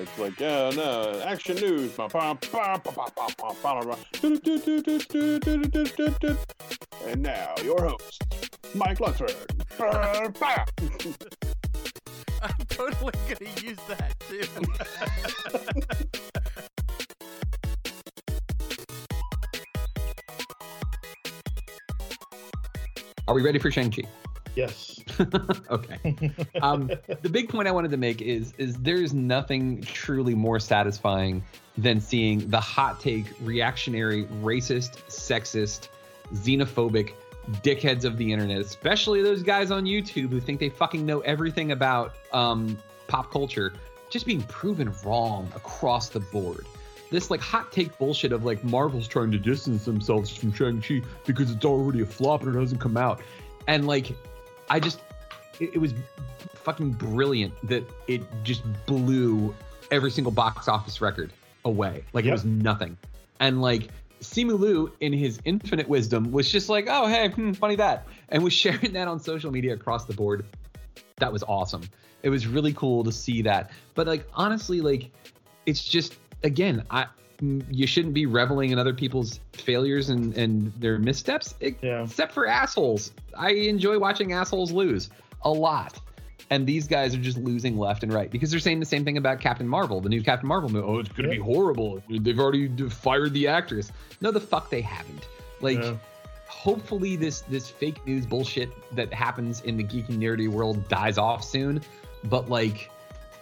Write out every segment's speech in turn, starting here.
It's like, yeah, no, action news. And now, your host, Mike Luxford. I'm totally gonna use that too. Are we ready for Shang-Chi? Yes. okay. Um, the big point I wanted to make is is there's nothing truly more satisfying than seeing the hot take, reactionary, racist, sexist, xenophobic dickheads of the internet, especially those guys on YouTube who think they fucking know everything about um, pop culture, just being proven wrong across the board. This like hot take bullshit of like Marvel's trying to distance themselves from Shang-Chi because it's already a flop and it hasn't come out. And like I just it, it was fucking brilliant that it just blew every single box office record away. Like it was nothing. And like Simu Liu, in his infinite wisdom, was just like, oh hey, hmm, funny that, and was sharing that on social media across the board. That was awesome. It was really cool to see that. But like honestly, like it's just again, I you shouldn't be reveling in other people's failures and and their missteps, Yeah. except for assholes. I enjoy watching assholes lose a lot. And these guys are just losing left and right because they're saying the same thing about Captain Marvel, the new Captain Marvel movie. Oh, it's going to be horrible. They've already fired the actress. No, the fuck they haven't. Like, Yeah. hopefully this this fake news bullshit that happens in the geeky nerdy world dies off soon. But like,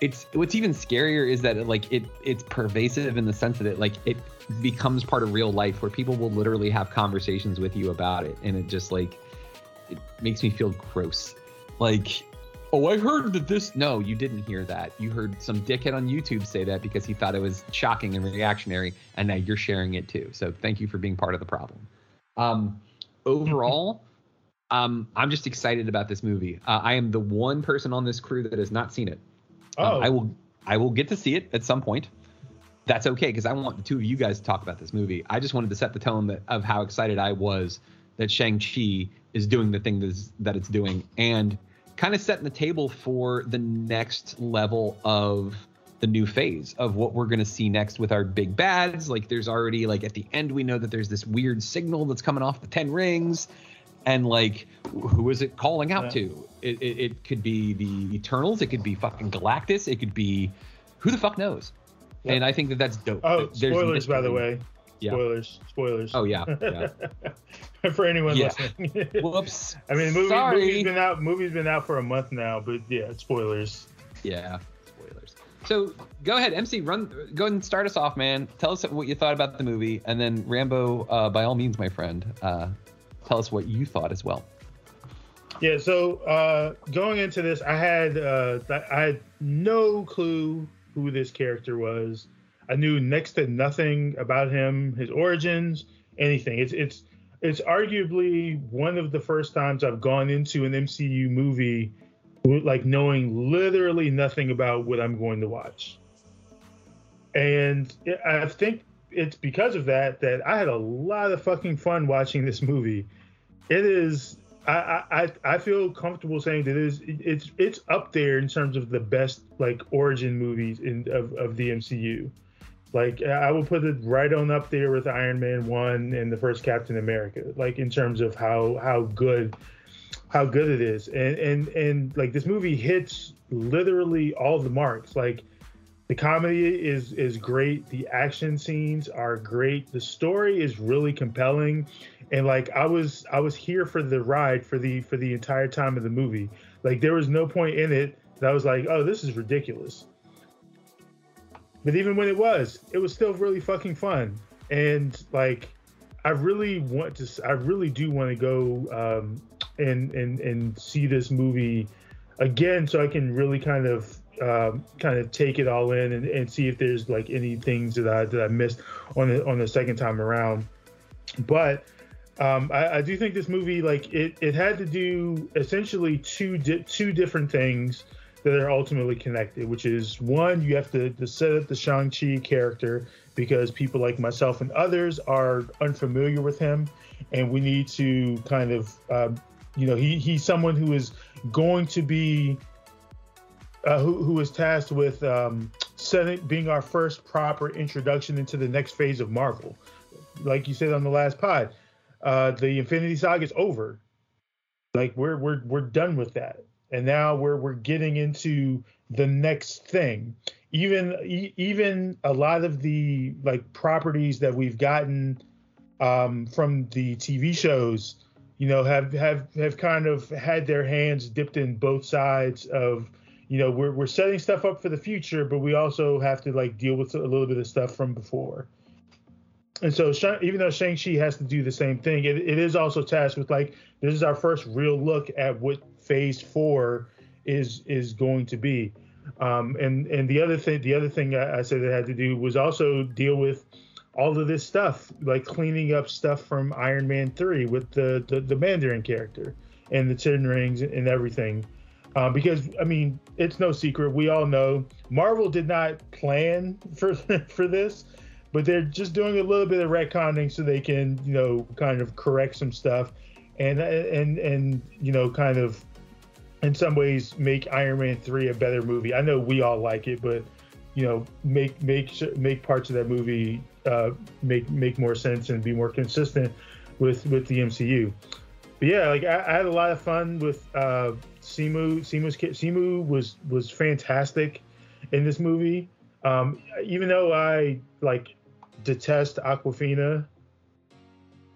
it's what's even scarier is that like it it's pervasive in the sense that it like it becomes part of real life where people will literally have conversations with you about it, and it just like it makes me feel gross. Like, oh, I heard that this. No, you didn't hear that. You heard some dickhead on YouTube say that because he thought it was shocking and reactionary, and now you're sharing it too. So thank you for being part of the problem. Um, overall, um, I'm just excited about this movie. Uh, I am the one person on this crew that has not seen it. Um, Oh. I will. I will get to see it at some point. That's okay because I want the two of you guys to talk about this movie. I just wanted to set the tone that, of how excited I was that Shang Chi is doing the thing that's, that it's doing, and kind of setting the table for the next level of the new phase of what we're going to see next with our big bads. Like, there's already like at the end we know that there's this weird signal that's coming off the Ten Rings, and like who is it calling out Yeah. to? It, it, it could be the Eternals. It could be fucking Galactus. It could be who the fuck knows. Yep. And I think that that's dope. Oh, There's spoilers, by the way. Yeah. Spoilers. Spoilers. Oh yeah. yeah. For anyone Yeah. listening. Whoops. I mean, the movie, movie's been out. Movie's been out for a month now, but yeah, spoilers. Yeah. Spoilers. So go ahead, MC. Run. Go ahead and start us off, man. Tell us what you thought about the movie, and then Rambo, uh, by all means, my friend, uh, tell us what you thought as well. Yeah. So uh, going into this, I had uh, I had no clue who this character was. I knew next to nothing about him, his origins, anything. It's it's it's arguably one of the first times I've gone into an MCU movie like knowing literally nothing about what I'm going to watch. And I think it's because of that that I had a lot of fucking fun watching this movie. It is I, I I feel comfortable saying that it is it's it's up there in terms of the best like origin movies in of, of the MCU. Like I will put it right on up there with Iron Man one and the first Captain America. Like in terms of how how good how good it is, and and and like this movie hits literally all the marks. Like the comedy is is great, the action scenes are great, the story is really compelling, and like I was I was here for the ride for the for the entire time of the movie. Like there was no point in it that I was like, oh, this is ridiculous. But even when it was, it was still really fucking fun. And like I really want to I really do want to go um and and and see this movie again so I can really kind of um, kind of take it all in and, and see if there's like any things that I that I missed on the on the second time around. But um, I, I, do think this movie like it, it had to do essentially two di- two different things that are ultimately connected, which is one, you have to, to set up the Shang-Chi character because people like myself and others are unfamiliar with him. And we need to kind of, um, you know, he, he's someone who is going to be, uh, who, was tasked with um, being our first proper introduction into the next phase of Marvel. Like you said on the last pod, uh, the Infinity Saga is over. Like we're we're we're done with that, and now we're we're getting into the next thing. Even even a lot of the like properties that we've gotten um, from the TV shows, you know, have have have kind of had their hands dipped in both sides of, you know, we're we're setting stuff up for the future, but we also have to like deal with a little bit of stuff from before and so even though Shang-Chi has to do the same thing, it, it is also tasked with like this is our first real look at what phase four is is going to be. Um, and and the other thing the other thing I, I said it had to do was also deal with all of this stuff, like cleaning up stuff from Iron Man 3 with the, the, the Mandarin character and the Ten Rings and everything. Um, because I mean, it's no secret. We all know Marvel did not plan for for this but they're just doing a little bit of retconning so they can, you know, kind of correct some stuff, and and and you know, kind of, in some ways, make Iron Man three a better movie. I know we all like it, but you know, make make make parts of that movie uh, make make more sense and be more consistent with with the MCU. But yeah, like I, I had a lot of fun with uh, Simu. Simu's Simu was was fantastic in this movie. Um, even though I like detest Awkwafina,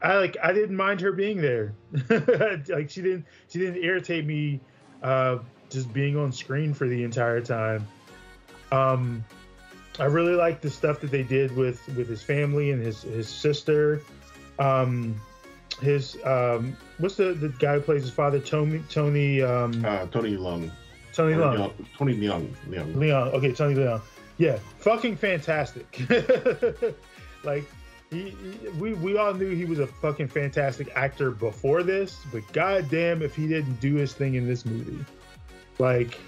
I like I didn't mind her being there. like she didn't she didn't irritate me uh, just being on screen for the entire time. Um, I really like the stuff that they did with with his family and his his sister. Um, his um, what's the the guy who plays his father? Tony Tony um, uh, Tony Leung. Tony Leung. Tony Leung. Leung. Leung. Okay, Tony Leung. Yeah, fucking fantastic. Like he, he, we we all knew he was a fucking fantastic actor before this, but goddamn if he didn't do his thing in this movie. Like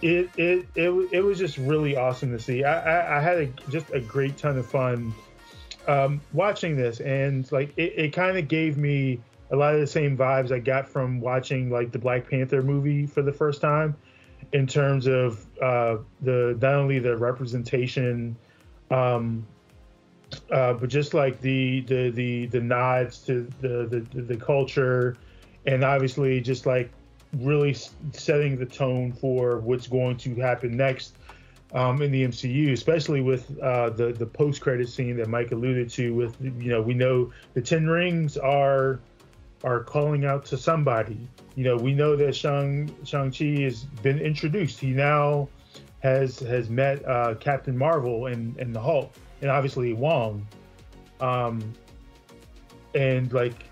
it it it, it was just really awesome to see. I I, I had a, just a great ton of fun um, watching this, and like it, it kind of gave me a lot of the same vibes I got from watching like the Black Panther movie for the first time, in terms of uh, the not only the representation um, uh, but just like the the the the nods to the, the the culture, and obviously just like really setting the tone for what's going to happen next um, in the MCU, especially with uh, the the post credit scene that Mike alluded to. With you know, we know the Ten Rings are are calling out to somebody. You know, we know that Shang Shang Chi has been introduced. He now has has met uh, Captain Marvel and and the Hulk and obviously Wong. Um, and like,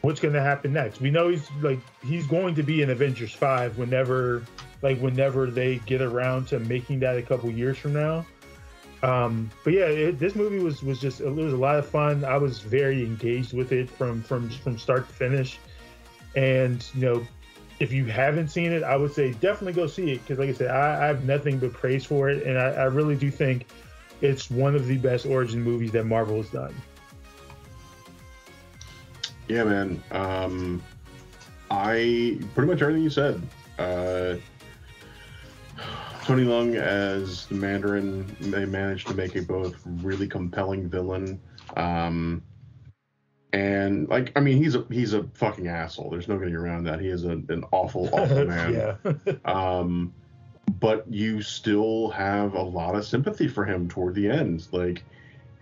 what's going to happen next? We know he's like he's going to be in Avengers five whenever like whenever they get around to making that a couple years from now. Um, but yeah, it, this movie was was just it was a lot of fun. I was very engaged with it from from from start to finish, and you know. If you haven't seen it, I would say definitely go see it because, like I said, I, I have nothing but praise for it, and I, I really do think it's one of the best origin movies that Marvel has done. Yeah, man. Um, I pretty much everything you said. Uh, Tony Leung as the Mandarin, they managed to make a both really compelling villain. Um, and like, I mean, he's a he's a fucking asshole. There's no getting around that. He is a, an awful, awful man. yeah. um, but you still have a lot of sympathy for him toward the end. Like,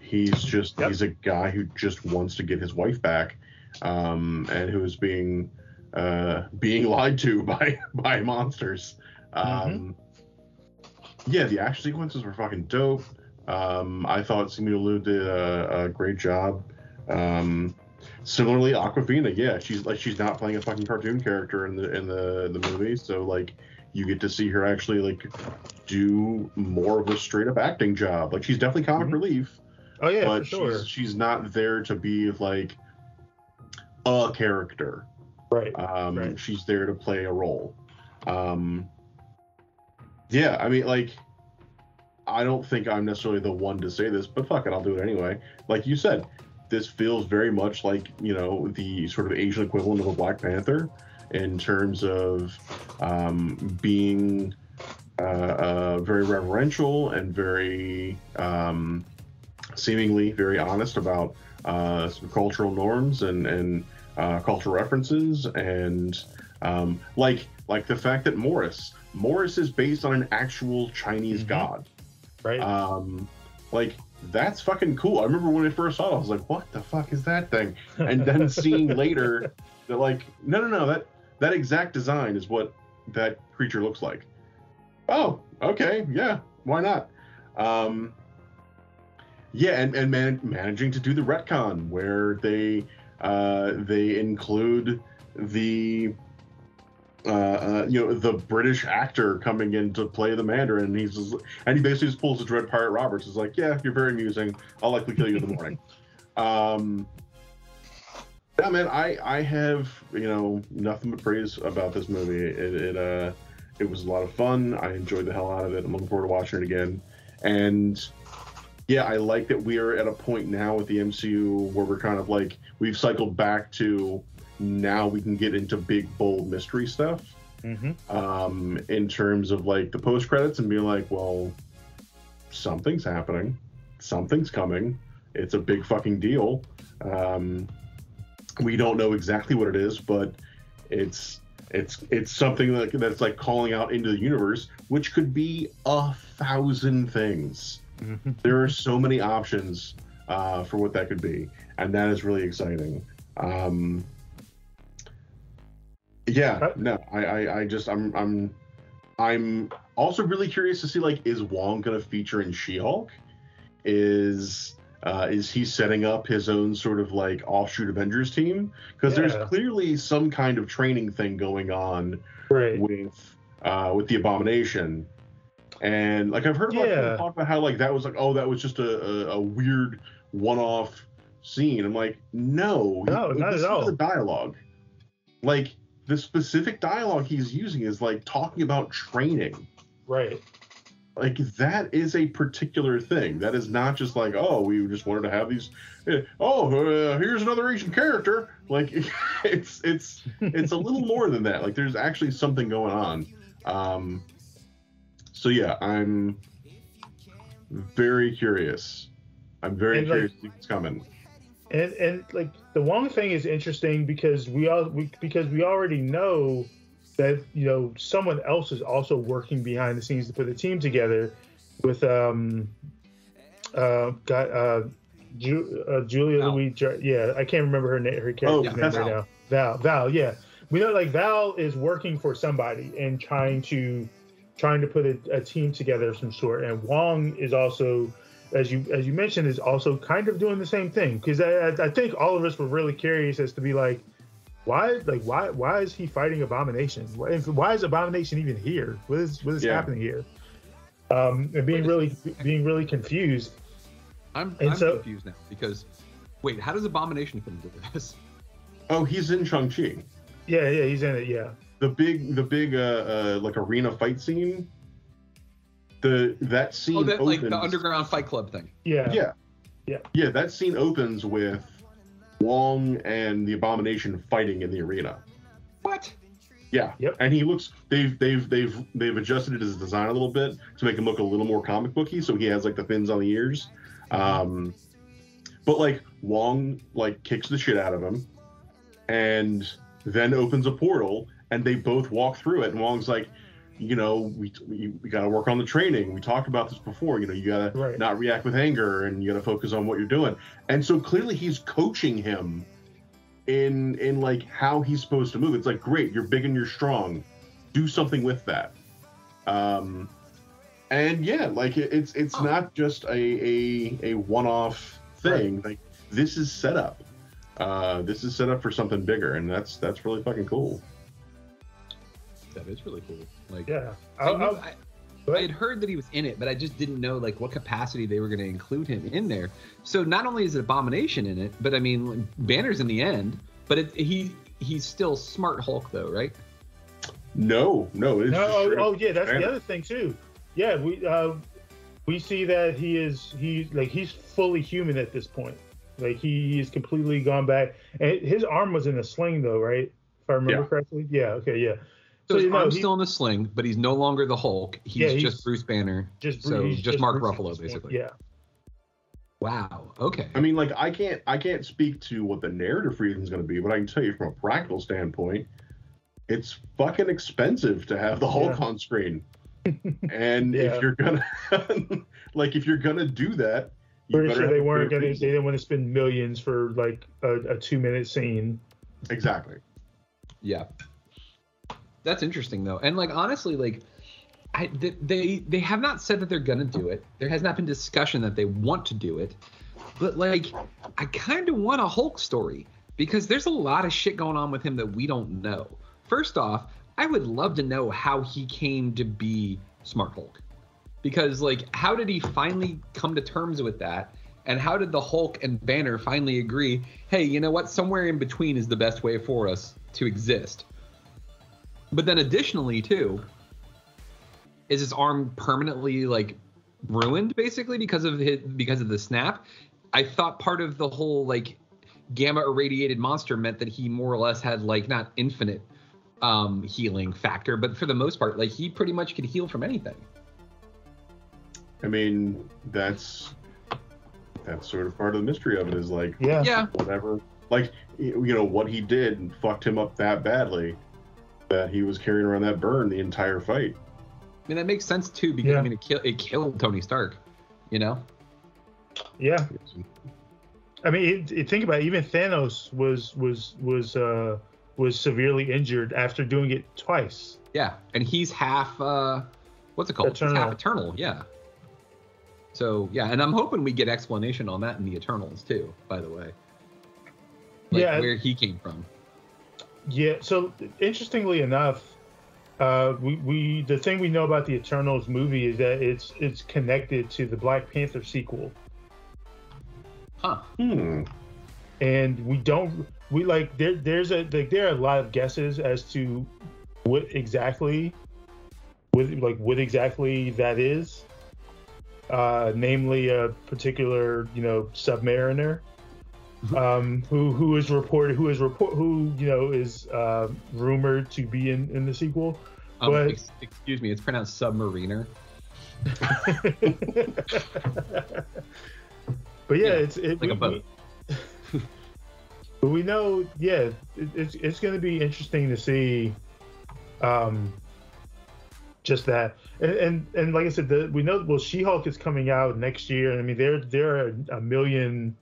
he's just Yep. he's a guy who just wants to get his wife back, um, and who is being uh, being lied to by by monsters. Um, Yeah, the action sequences were fucking dope. Um, I thought Simu Liu did a, a great job. Um, similarly, Awkwafina, yeah, she's like she's not playing a fucking cartoon character in the in the the movie, so like you get to see her actually like do more of a straight up acting job. Like she's definitely comic relief, Oh yeah, but for sure. she's she's not there to be like a character. Right. Um, Right. She's there to play a role. Um, yeah, I mean, like, I don't think I'm necessarily the one to say this, but fuck it, I'll do it anyway. Like you said, this feels very much like, you know, the sort of Asian equivalent of a Black Panther in terms of um, being uh, uh, very reverential and very um, seemingly very honest about uh, cultural norms and and uh, cultural references and um, like like the fact that Morris Morris is based on an actual Chinese god. Right. Um, like that's fucking cool. I remember when I first saw it, I was like, "What the fuck is that thing?" And then seeing later that like, no, no, no, that that exact design is what that creature looks like. Oh, okay, yeah, why not? Um, yeah, and and man, managing to do the retcon where they uh, they include the uh, uh, you know the British actor coming in to play the Mandarin, and he's just, and he basically just pulls his Dread Pirate Roberts. Is like, yeah, you're very amusing. I'll likely kill you in the morning. um, yeah, man, I I have you know nothing but praise about this movie. It, it uh it was a lot of fun. I enjoyed the hell out of it. I'm looking forward to watching it again. And yeah, I like that we are at a point now with the MCU where we're kind of like we've cycled back to now we can get into big bold mystery stuff Mm-hmm. um, in terms of like the post credits and be like, well, something's happening, something's coming. It's a big fucking deal. Um, we don't know exactly what it is, but it's it's it's something like that's like calling out into the universe, which could be a thousand things. There are so many options uh, for what that could be, and that is really exciting. Um, yeah, no, I, I, I just, I'm, I'm, I'm also really curious to see like, is Wong gonna feature in She-Hulk? Is, uh, is he setting up his own sort of like offshoot Avengers team? Because Yeah. there's clearly some kind of training thing going on Right. with, uh, with the Abomination. And like I've heard about people Yeah. talk about how like that was like oh that was just a, a, a weird one-off scene. I'm like no, No, not at all. The dialogue, like the specific dialogue he's using is like talking about training. Right. Like that is a particular thing. That is not just like oh we just wanted to have these. eh, Oh uh, here's another Asian character. Like it's it's it's a little more than that. Like there's actually something going on. Um, so yeah, I'm very curious. I'm very And, like- curious to see what's coming. And and like the Wong thing is interesting because we all we, because we already know that you know someone else is also working behind the scenes to put the team together with um uh got uh, Ju- uh Julia Val. Louis yeah I can't remember her name her Oh, character's yeah, name right now. Val Val yeah. We know like Val is working for somebody and trying to trying to put a, a team together of some sort. And Wong is also as you as you mentioned is also kind of doing the same thing because I, I- I think all of us were really curious as to be like why like why why is he fighting abomination why, if- why is abomination even here what is what is Yeah. happening here um and being really being really confused I'm, And I'm so- confused now because wait, how does Abomination fit into this? Oh, he's in Shang Chi. yeah yeah he's in it yeah The big the big uh, uh like arena fight scene. The that scene Oh, that like the underground fight club thing. yeah Yeah. Yeah. Yeah, that scene opens with Wong and the Abomination fighting in the arena. What? Yeah. Yep. And he looks they've they've they've they've adjusted his design a little bit to make him look a little more comic booky. So he has like the fins on the ears. Um but like Wong like kicks the shit out of him and then opens a portal and they both walk through it and Wong's like you know, we, we, we got to work on the training. We talked about this before. You know, you got to Right. not react with anger and you got to focus on what you're doing. And so clearly he's coaching him in in like how he's supposed to move. It's like great, you're big and you're strong. Do something with that. Um, and yeah, like it, it's it's not just a a, a one off thing. Like this is set up. Uh, this is set up for something bigger, and that's that's really fucking cool. That is really cool. Like, Yeah. I, I'll- knew- I'll- I- I had heard that he was in it, but I just didn't know like what capacity they were going to include him in there. So not only is it Abomination in it, but I mean Banner's in the end, but it, he he's still Smart Hulk though, right? No, no, it's No, oh, oh yeah, that's Banner. the other thing too. Yeah, we uh, we see that he is he like he's fully human at this point. Like he is completely gone back, and his arm was in a sling though, right? If I remember Yeah. correctly. Yeah. Okay. Yeah. So, his you know, arm's he- still in the sling, but he's no longer the Hulk. He's, Yeah, he's just Bruce Banner. just so he's just, Mark Bruce Ruffalo basically. Yeah. Wow. Okay. I mean, like I can't I can't speak to what the narrative reason is going to be, but I can tell you from a practical standpoint, it's fucking expensive to have the Hulk Yeah. on screen. and Yeah. if you're gonna like if you're gonna do that, you Pretty sure they weren't gonna. They didn't want to spend millions for like a, a two minute scene. Exactly. Yeah. That's interesting though. And like honestly, like I they they have not said that they're gonna do it. There has not been discussion that they want to do it. But like I kind of want a Hulk story because there's a lot of shit going on with him that we don't know. First off, I would love to know how he came to be Smart Hulk. Because like how did he finally come to terms with that? And how did the Hulk and Banner finally agree, hey, you know what? Somewhere in between is the best way for us to exist. But then additionally, too, is his arm permanently like ruined basically because of his because of the snap? I thought part of the whole like gamma irradiated monster meant that he more or less had like not infinite um healing factor, but for the most part, like he pretty much could heal from anything. I mean, that's that's sort of part of the mystery of it is like Yeah. Yeah. whatever like you know what he did fucked him up that badly that he was carrying around that burn the entire fight. I mean that makes sense too because Yeah. I mean it, kill, it killed Tony Stark, you know? Yeah. I mean, it, it, think about it, even Thanos was was was uh was severely injured after doing it twice. Yeah, and he's half uh what's it called? He's half Eternal. eternal, yeah. So yeah, and I'm hoping we get explanation on that in the Eternals too, by the way. Like Yeah. where he came from. Yeah. So interestingly enough, uh, we we the thing we know about the Eternals movie is that it's it's connected to the Black Panther sequel, Huh. Hmm. and we don't we like there there's a like there are a lot of guesses as to what exactly with like what exactly that is. Uh, namely a particular you know submariner um, who who is reported who is report who you know is uh, rumored to be in in the sequel. Um, But- ex- excuse me, it's pronounced submariner. But yeah, Yeah, it's it, like we, a boat. we- but we know, yeah, it, it's it's going to be interesting to see, um, just that, and and, and like I said, the, we know well, She-Hulk is coming out next year, and I mean there there are a million,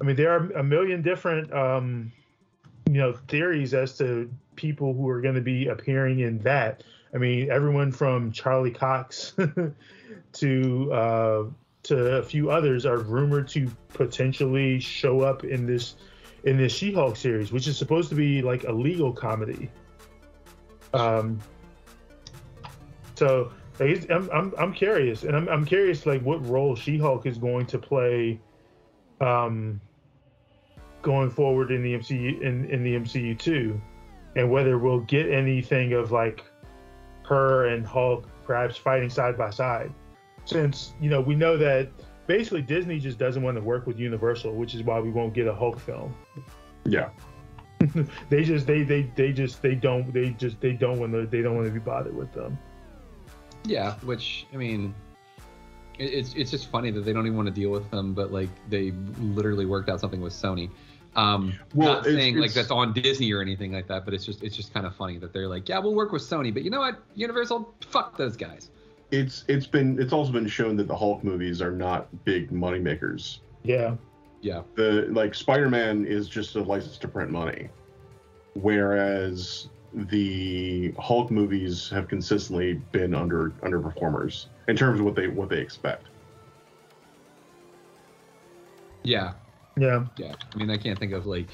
I mean there are a million different um, you know theories as to people who are going to be appearing in that. I mean everyone from Charlie Cox to uh, to a few others are rumored to potentially show up in this in this She-Hulk series, which is supposed to be like a legal comedy. Um. So like, I'm, I'm I'm curious, and I'm I'm curious like what role She-Hulk is going to play, um, going forward in the MCU in in the MCU too, and whether we'll get anything of like her and Hulk perhaps fighting side by side since you know we know that basically Disney just doesn't want to work with Universal, which is why we won't get a Hulk film. Yeah. they just they they they just they don't they just they don't want to they don't want to be bothered with them. Yeah, which I mean, it, it's it's just funny that they don't even want to deal with them, but like they literally worked out something with Sony. Um, Well, not it's- saying like that's on Disney or anything like that, but it's just it's just kind of funny that they're like, yeah, we'll work with Sony, but you know what, Universal, fuck those guys. It's it's been it's also been shown that the Hulk movies are not big money makers. Yeah. Yeah. The like Spider-Man is just a license to print money, whereas the Hulk movies have consistently been under underperformers in terms of what they what they expect. Yeah, Yeah. yeah. I mean, I can't think of like,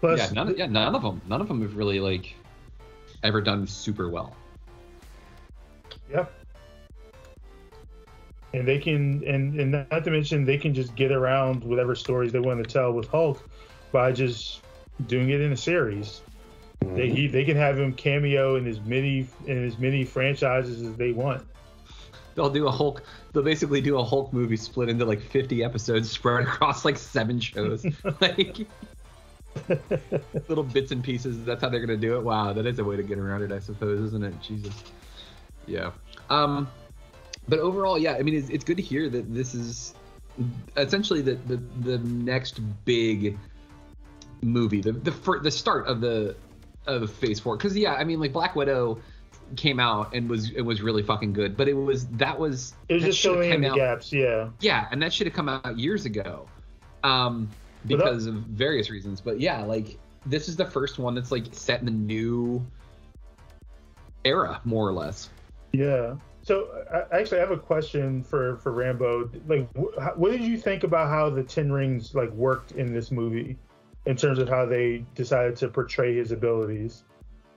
Plus, yeah, none of, yeah, none of them, none of them have really like ever done super well. yeah. And they can, and and not to mention, they can just get around whatever stories they want to tell with Hulk by just doing it in a series. They mm-hmm. he, they can have him cameo in as many in as many franchises as they want. They'll do a Hulk. They'll basically do a Hulk movie split into like 50 episodes, spread across like seven shows, like little bits and pieces. That's how they're gonna do it. Wow, that is a way to get around it, I suppose, isn't it? Jesus. Yeah. Um, but overall, yeah. I mean, it's, it's good to hear that this is essentially the the, the next big movie, the the fir- the start of the of Phase Four. Because yeah, I mean, like Black Widow came out and was it was really fucking good, but it was that was It was just should've filling in come the out- gaps. Yeah. Yeah, and that should have come out years ago, um, But that- because of various reasons. But yeah, like this is the first one that's like set in the new era, more or less. Yeah. So I, actually, I have a question for for Rambo. Like, wh- what did you think about how the Ten Rings like worked in this movie, in terms of how they decided to portray his abilities?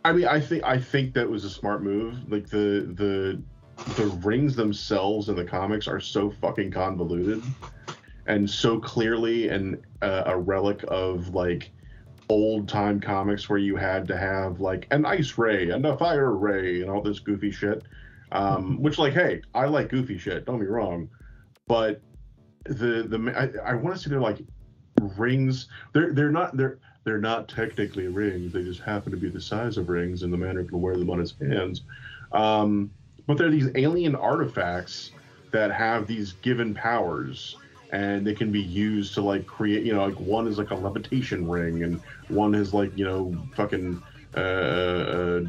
I mean, I think I think that was a smart move. Like the the the rings themselves in the comics are so fucking convoluted and so clearly and uh, a relic of like old time comics where you had to have like an ice ray and a fire ray and all this goofy shit. Um, which like, hey, I like goofy shit. Don't be wrong, but the the I, I want to say they're like rings. They're they're not they're they're not technically rings. They just happen to be the size of rings, and the man can wear them on his hands. Um, but they're these alien artifacts that have these given powers, and they can be used to like create. You know, like one is like a levitation ring, and one is like you know fucking uh, uh,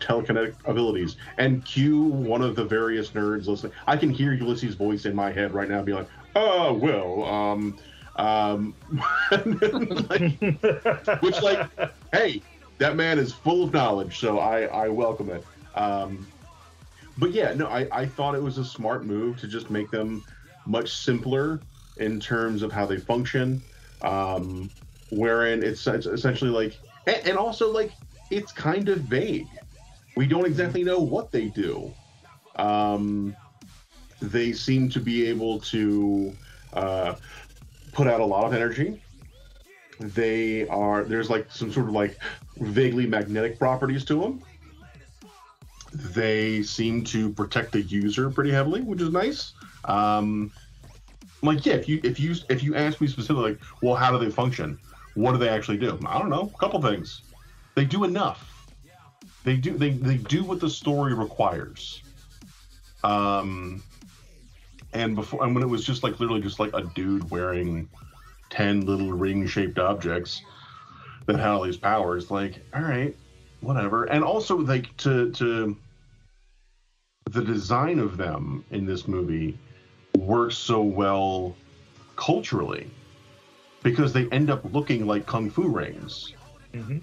telekinetic abilities. And cue one of the various nerds listening, I can hear Ulysses' voice in my head right now, be like, "Oh well, um." Um, like, which like, hey, that man is full of knowledge, so I I welcome it. Um, but yeah, no, I I thought it was a smart move to just make them much simpler in terms of how they function. Um, wherein it's, it's essentially like, and, and also like it's kind of vague. We don't exactly know what they do. Um, they seem to be able to uh, put out a lot of energy. They are there's like some sort of like vaguely magnetic properties to them. They seem to protect the user pretty heavily, which is nice. Um, like yeah, if you if you if you ask me specifically, like, well, how do they function? What do they actually do? I don't know. A couple things. They do enough. They do they they do what the story requires. Um, and before and when it was just like literally just like a dude wearing 10 little ring shaped objects that had all these powers like all right whatever. And also like to to the design of them in this movie works so well culturally because they end up looking like kung fu rings Mhm.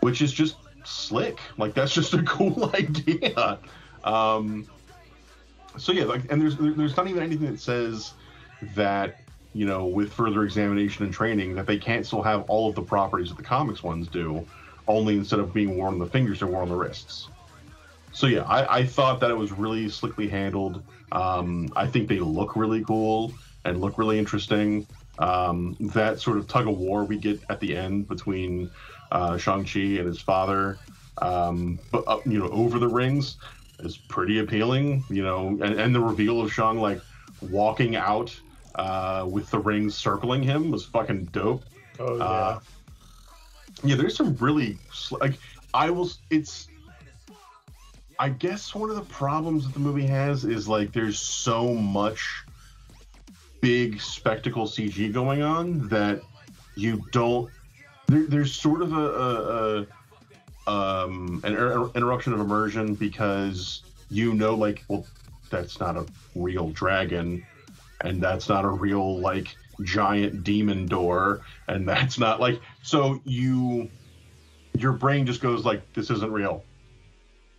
which is just slick. Like that's just a cool idea. Um so yeah like and there's there's not even anything that says that you know with further examination and training that they can't still have all of the properties that the comics ones do only instead of being worn on the fingers they're worn on the wrists. So yeah i, I thought that it was really slickly handled. Um, i think they look really cool and look really interesting. Um, that sort of tug of war we get at the end between uh, shang-chi and his father um, but uh, you know over the rings is pretty appealing, you know, and, and the reveal of Shang like walking out uh, with the rings circling him was fucking dope. Oh yeah. Uh, yeah, there's some really like I will. It's I guess one of the problems that the movie has is like there's so much big spectacle CG going on that you don't. There, there's sort of a, a, a um an inter- interruption of immersion because you know like well that's not a real dragon and that's not a real like giant demon door and that's not like so you your brain just goes like this isn't real.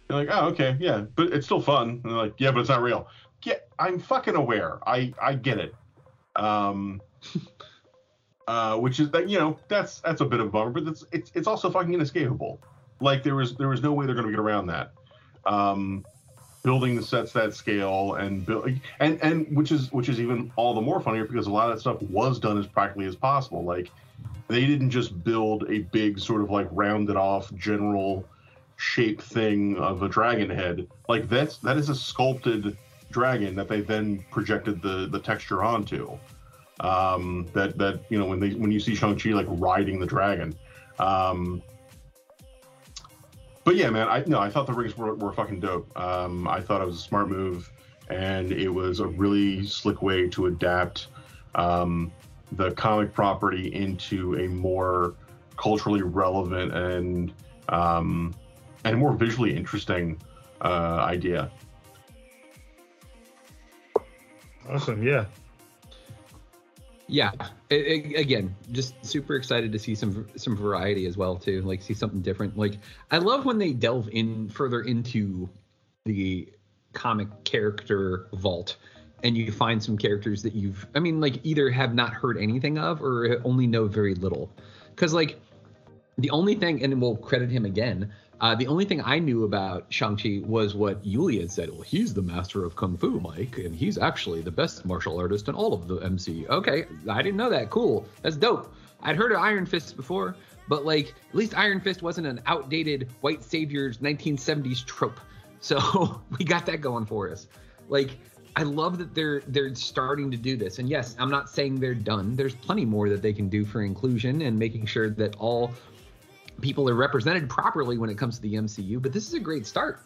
You're like oh okay yeah but it's still fun. And they're like yeah but it's not real. Yeah i'm fucking aware. I i get it. Um uh which is that you know that's that's a bit of a bummer but it's it's, it's also fucking inescapable like there was there was no way they're going to get around that. Um building the sets that scale and build and and which is which is even all the more funnier because a lot of that stuff was done as practically as possible. Like they didn't just build a big sort of like rounded off general shape thing of a dragon head. Like that's that is a sculpted dragon that they then projected the the texture onto. Um that that you know when they when you see shang-chi like riding the dragon. Um but yeah, man, I no, I thought the rings were, were fucking dope. Um, I thought it was a smart move, and it was a really slick way to adapt um, the comic property into a more culturally relevant and um, and more visually interesting uh, idea. Awesome, yeah. Yeah, a- a- again, just super excited to see some some variety as well too. Like see something different. Like I love when they delve in further into the comic character vault and you find some characters that you've I mean like either have not heard anything of or only know very little. Cuz like the only thing and we'll credit him again uh, the only thing I knew about Shang-Chi was what Yuli had said. Well, he's the master of Kung Fu, Mike, and he's actually the best martial artist in all of the MC. Okay, I didn't know that. Cool. That's dope. I'd heard of Iron Fist before, but like, at least Iron Fist wasn't an outdated white savior's 1970s trope. So we got that going for us. Like, I love that they're they're starting to do this. And yes, I'm not saying they're done. There's plenty more that they can do for inclusion and making sure that all people are represented properly when it comes to the MCU. But this is a great start.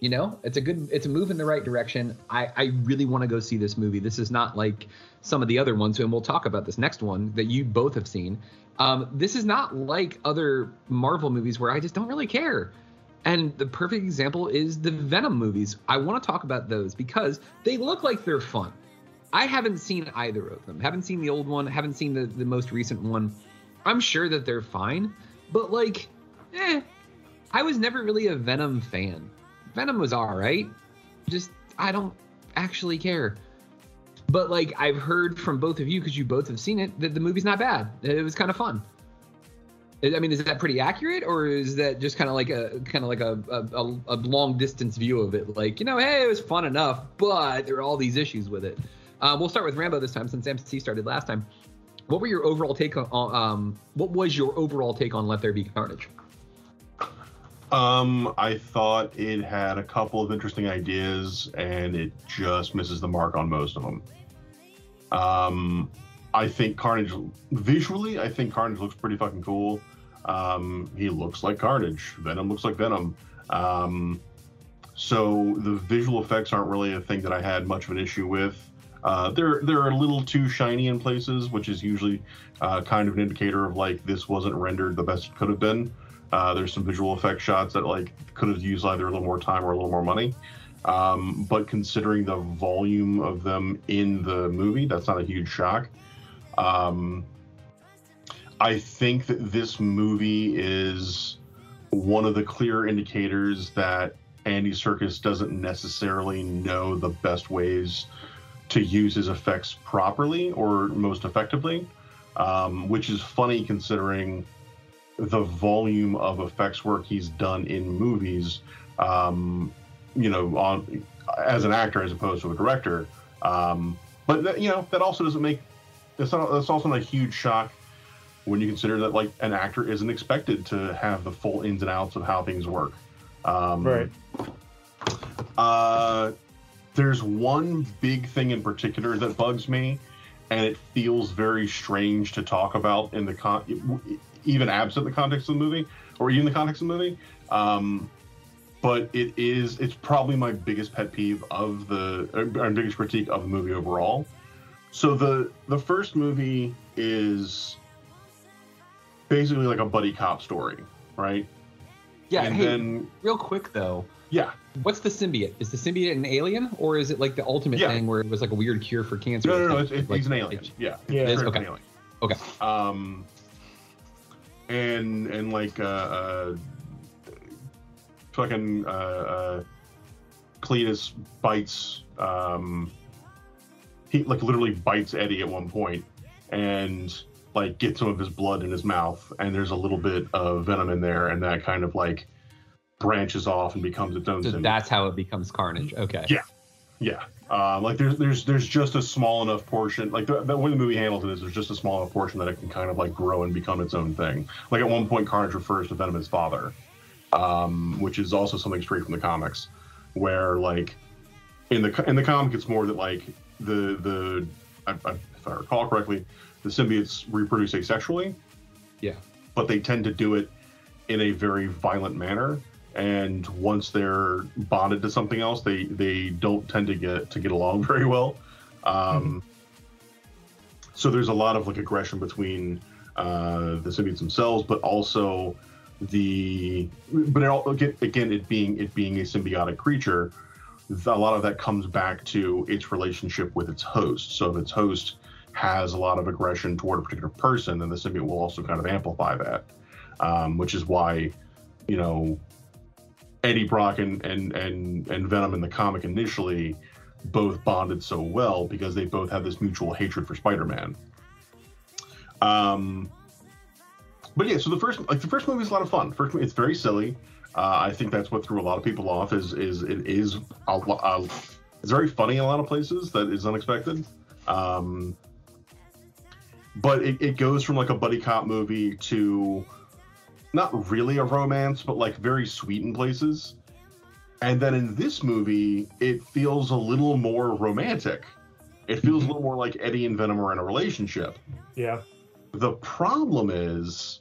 You know, it's a good, it's a move in the right direction. I, I really want to go see this movie. This is not like some of the other ones, and we'll talk about this next one that you both have seen. Um, this is not like other Marvel movies where I just don't really care. And the perfect example is the Venom movies. I want to talk about those because they look like they're fun. I haven't seen either of them. Haven't seen the old one. Haven't seen the, the most recent one. I'm sure that they're fine, but like, eh, I was never really a Venom fan. Venom was all right. Just I don't actually care. But like I've heard from both of you because you both have seen it that the movie's not bad. It was kind of fun. I mean, is that pretty accurate, or is that just kind of like a kind of like a, a a long distance view of it? Like, you know, hey, it was fun enough, but there are all these issues with it. Uh, we'll start with Rambo this time since MC started last time. What were your overall take on? Um, what was your overall take on Let There Be Carnage? Um, I thought it had a couple of interesting ideas, and it just misses the mark on most of them. Um, I think Carnage visually, I think Carnage looks pretty fucking cool. Um, he looks like Carnage. Venom looks like Venom. Um, so the visual effects aren't really a thing that I had much of an issue with. Uh, they're they're a little too shiny in places, which is usually uh, kind of an indicator of like this wasn't rendered the best it could have been. Uh, there's some visual effect shots that like could have used either a little more time or a little more money. Um, but considering the volume of them in the movie, that's not a huge shock. Um, I think that this movie is one of the clear indicators that Andy Serkis doesn't necessarily know the best ways to use his effects properly or most effectively, um, which is funny considering the volume of effects work he's done in movies. Um, you know, on as an actor as opposed to a director. Um, but that, you know, that also doesn't make that's not that's also not a huge shock when you consider that like an actor isn't expected to have the full ins and outs of how things work. Um, Right. Uh, there's one big thing in particular that bugs me, and it feels very strange to talk about in the con. even absent the context of the movie or even the context of the movie. Um, but it is it's probably my biggest pet peeve of the or biggest critique of the movie overall. So the the first movie is basically like a buddy cop story, right? Yeah. And hey, then- real quick though, Yeah. what's the symbiote? Is the symbiote an alien, or is it like the ultimate Yeah. thing where it was like a weird cure for cancer? No, or no, no. It's, something? it's, Like, he's an alien. it- Yeah. Yeah. It is? Okay. an alien. Okay. Um, and and like uh, uh fucking uh, uh, Cletus bites um, he like literally bites Eddie at one point and like get some of his blood in his mouth, and there's a little bit of venom in there, and that kind of like branches off and becomes its own. So that's how it becomes Carnage. Okay. Yeah, yeah. Uh, like there's there's there's just a small enough portion. Like the, the way the movie handles it is there's just a small enough portion that it can kind of like grow and become its own thing. Like at one point, Carnage refers to Venom as father, um, which is also something straight from the comics, where like in the in the comic it's more that like the the I, I, if I recall correctly, the symbiotes reproduce asexually, Yeah. but they tend to do it in a very violent manner. And once they're bonded to something else they they don't tend to get to get along very well. Um, so there's a lot of like aggression between uh, the symbiotes themselves but also the but it all, again, again it being it being a symbiotic creature a lot of that comes back to its relationship with its host. So if its host has a lot of aggression toward a particular person then the symbiote will also kind of amplify that um, which is why you know Eddie Brock and, and and and Venom in the comic initially both bonded so well because they both have this mutual hatred for Spider-Man. Um, but yeah, so the first like the first movie is a lot of fun. First, it's very silly. Uh, I think that's what threw a lot of people off. Is is it is a, a, it's very funny in a lot of places that is unexpected. Um, but it, it goes from like a buddy cop movie to not really a romance, but like very sweet in places. And then in this movie, it feels a little more romantic. It feels a little more like Eddie and Venom are in a relationship. Yeah. The problem is,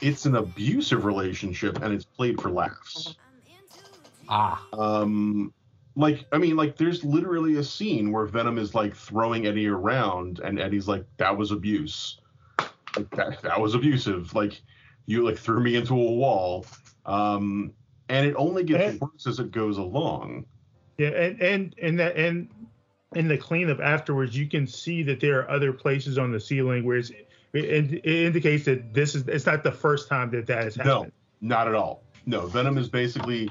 it's an abusive relationship and it's played for laughs. Ah. Um, like I mean, like there's literally a scene where Venom is like throwing Eddie around, and Eddie's like, "That was abuse. Like, that that was abusive. Like you like threw me into a wall." Um, and it only gets worse as it goes along. Yeah, and and and that and in the cleanup afterwards, you can see that there are other places on the ceiling where it's, it, it indicates that this is it's not the first time that that has happened. No, not at all. No, Venom is basically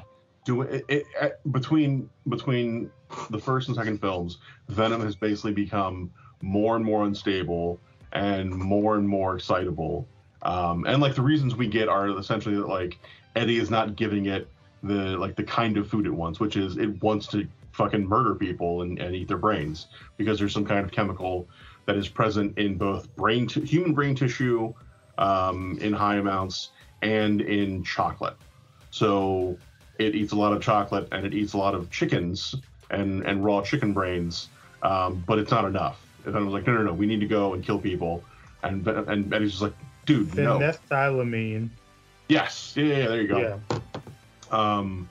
it, it, it- between between the first and second films. Venom has basically become more and more unstable and more and more excitable. Um, and like the reasons we get are essentially that like Eddie is not giving it the like the kind of food it wants, which is it wants to fucking murder people and, and eat their brains because there's some kind of chemical that is present in both brain t- human brain tissue um, in high amounts and in chocolate. So it eats a lot of chocolate and it eats a lot of chickens and and raw chicken brains, um, but it's not enough. And then I was like, no, no, no, we need to go and kill people. And and Eddie's just like, dude, no. Phenethylamine. Yes, yeah, yeah, there you go. Yeah. Um,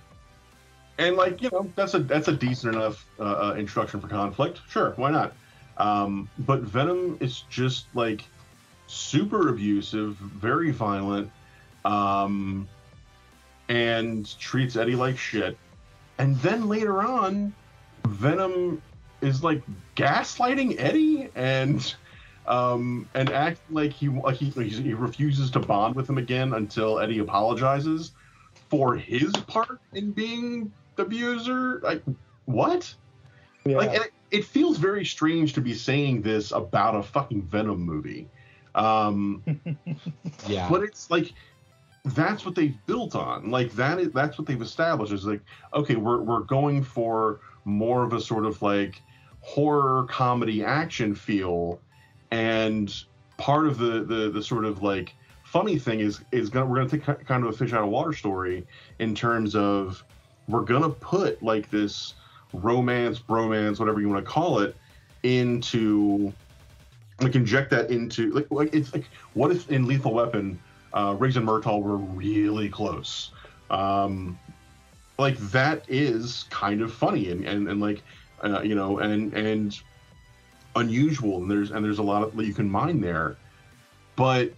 and like you know, that's a that's a decent enough uh, uh, introduction for conflict. Sure, why not? Um, but Venom is just like super abusive, very violent, um, and treats Eddie like shit. And then later on, Venom is like gaslighting Eddie and um, and act like he like he, he refuses to bond with him again until Eddie apologizes for his part in being the abuser. Like what? Like it, it feels very strange to be saying this about a fucking Venom movie. Um, Yeah. but it's like that's what they've built on. Like that is that's what they've established is like okay, we're we're going for more of a sort of like horror comedy action feel and part of the the the sort of like funny thing is is gonna we're gonna take kind of a fish out of water story in terms of we're gonna put like this romance bromance whatever you want to call it into like inject that into like like it's like what if in Lethal Weapon, uh, Riggs and Murtaugh were really close. Um, like that is kind of funny and and, and like uh, you know and and unusual and there's and there's a lot of that you can mine there but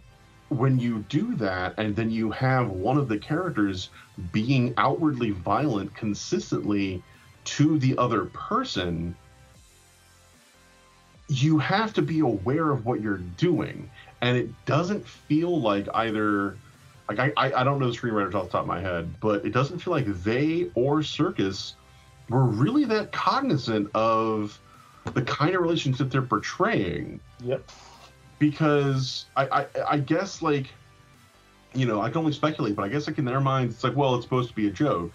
when you do that and then you have one of the characters being outwardly violent consistently to the other person you have to be aware of what you're doing and it doesn't feel like either like I, I, I don't know the screenwriters off the top of my head but it doesn't feel like they or Serkis were really that cognizant of the kind of relationship they're portraying Yep. because I, I I guess like you know I can only speculate, but I guess like in their minds it's like well it's supposed to be a joke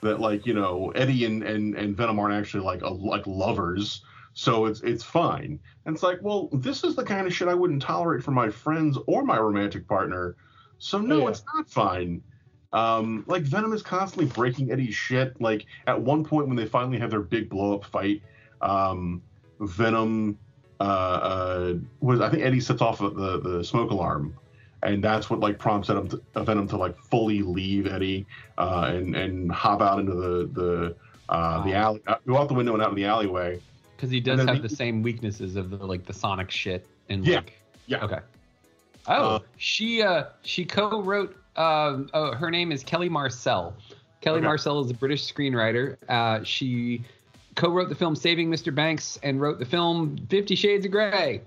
that like you know Eddie and and, and Venom aren't actually like a, like lovers, so it's it's fine. And it's like well this is the kind of shit I wouldn't tolerate from my friends or my romantic partner, so no Yeah. it's not fine. Um, like Venom is constantly breaking Eddie's shit. Like at one point when they finally have their big blow up fight, um, Venom uh, uh, was I think Eddie sets off the the smoke alarm, and that's what like prompts Venom to, Venom to like fully leave Eddie uh, and and hop out into the the uh, the alley, go out the window and out in the alleyway. Because he does have the- the same weaknesses of the like the Sonic shit and Yeah, like yeah. okay. Oh, Uh, she uh she co-wrote. Um, oh, her name is Kelly Marcel. Kelly Okay. Marcel is a British screenwriter. Uh, she co-wrote the film Saving Mr. Banks and wrote the film Fifty Shades of Grey.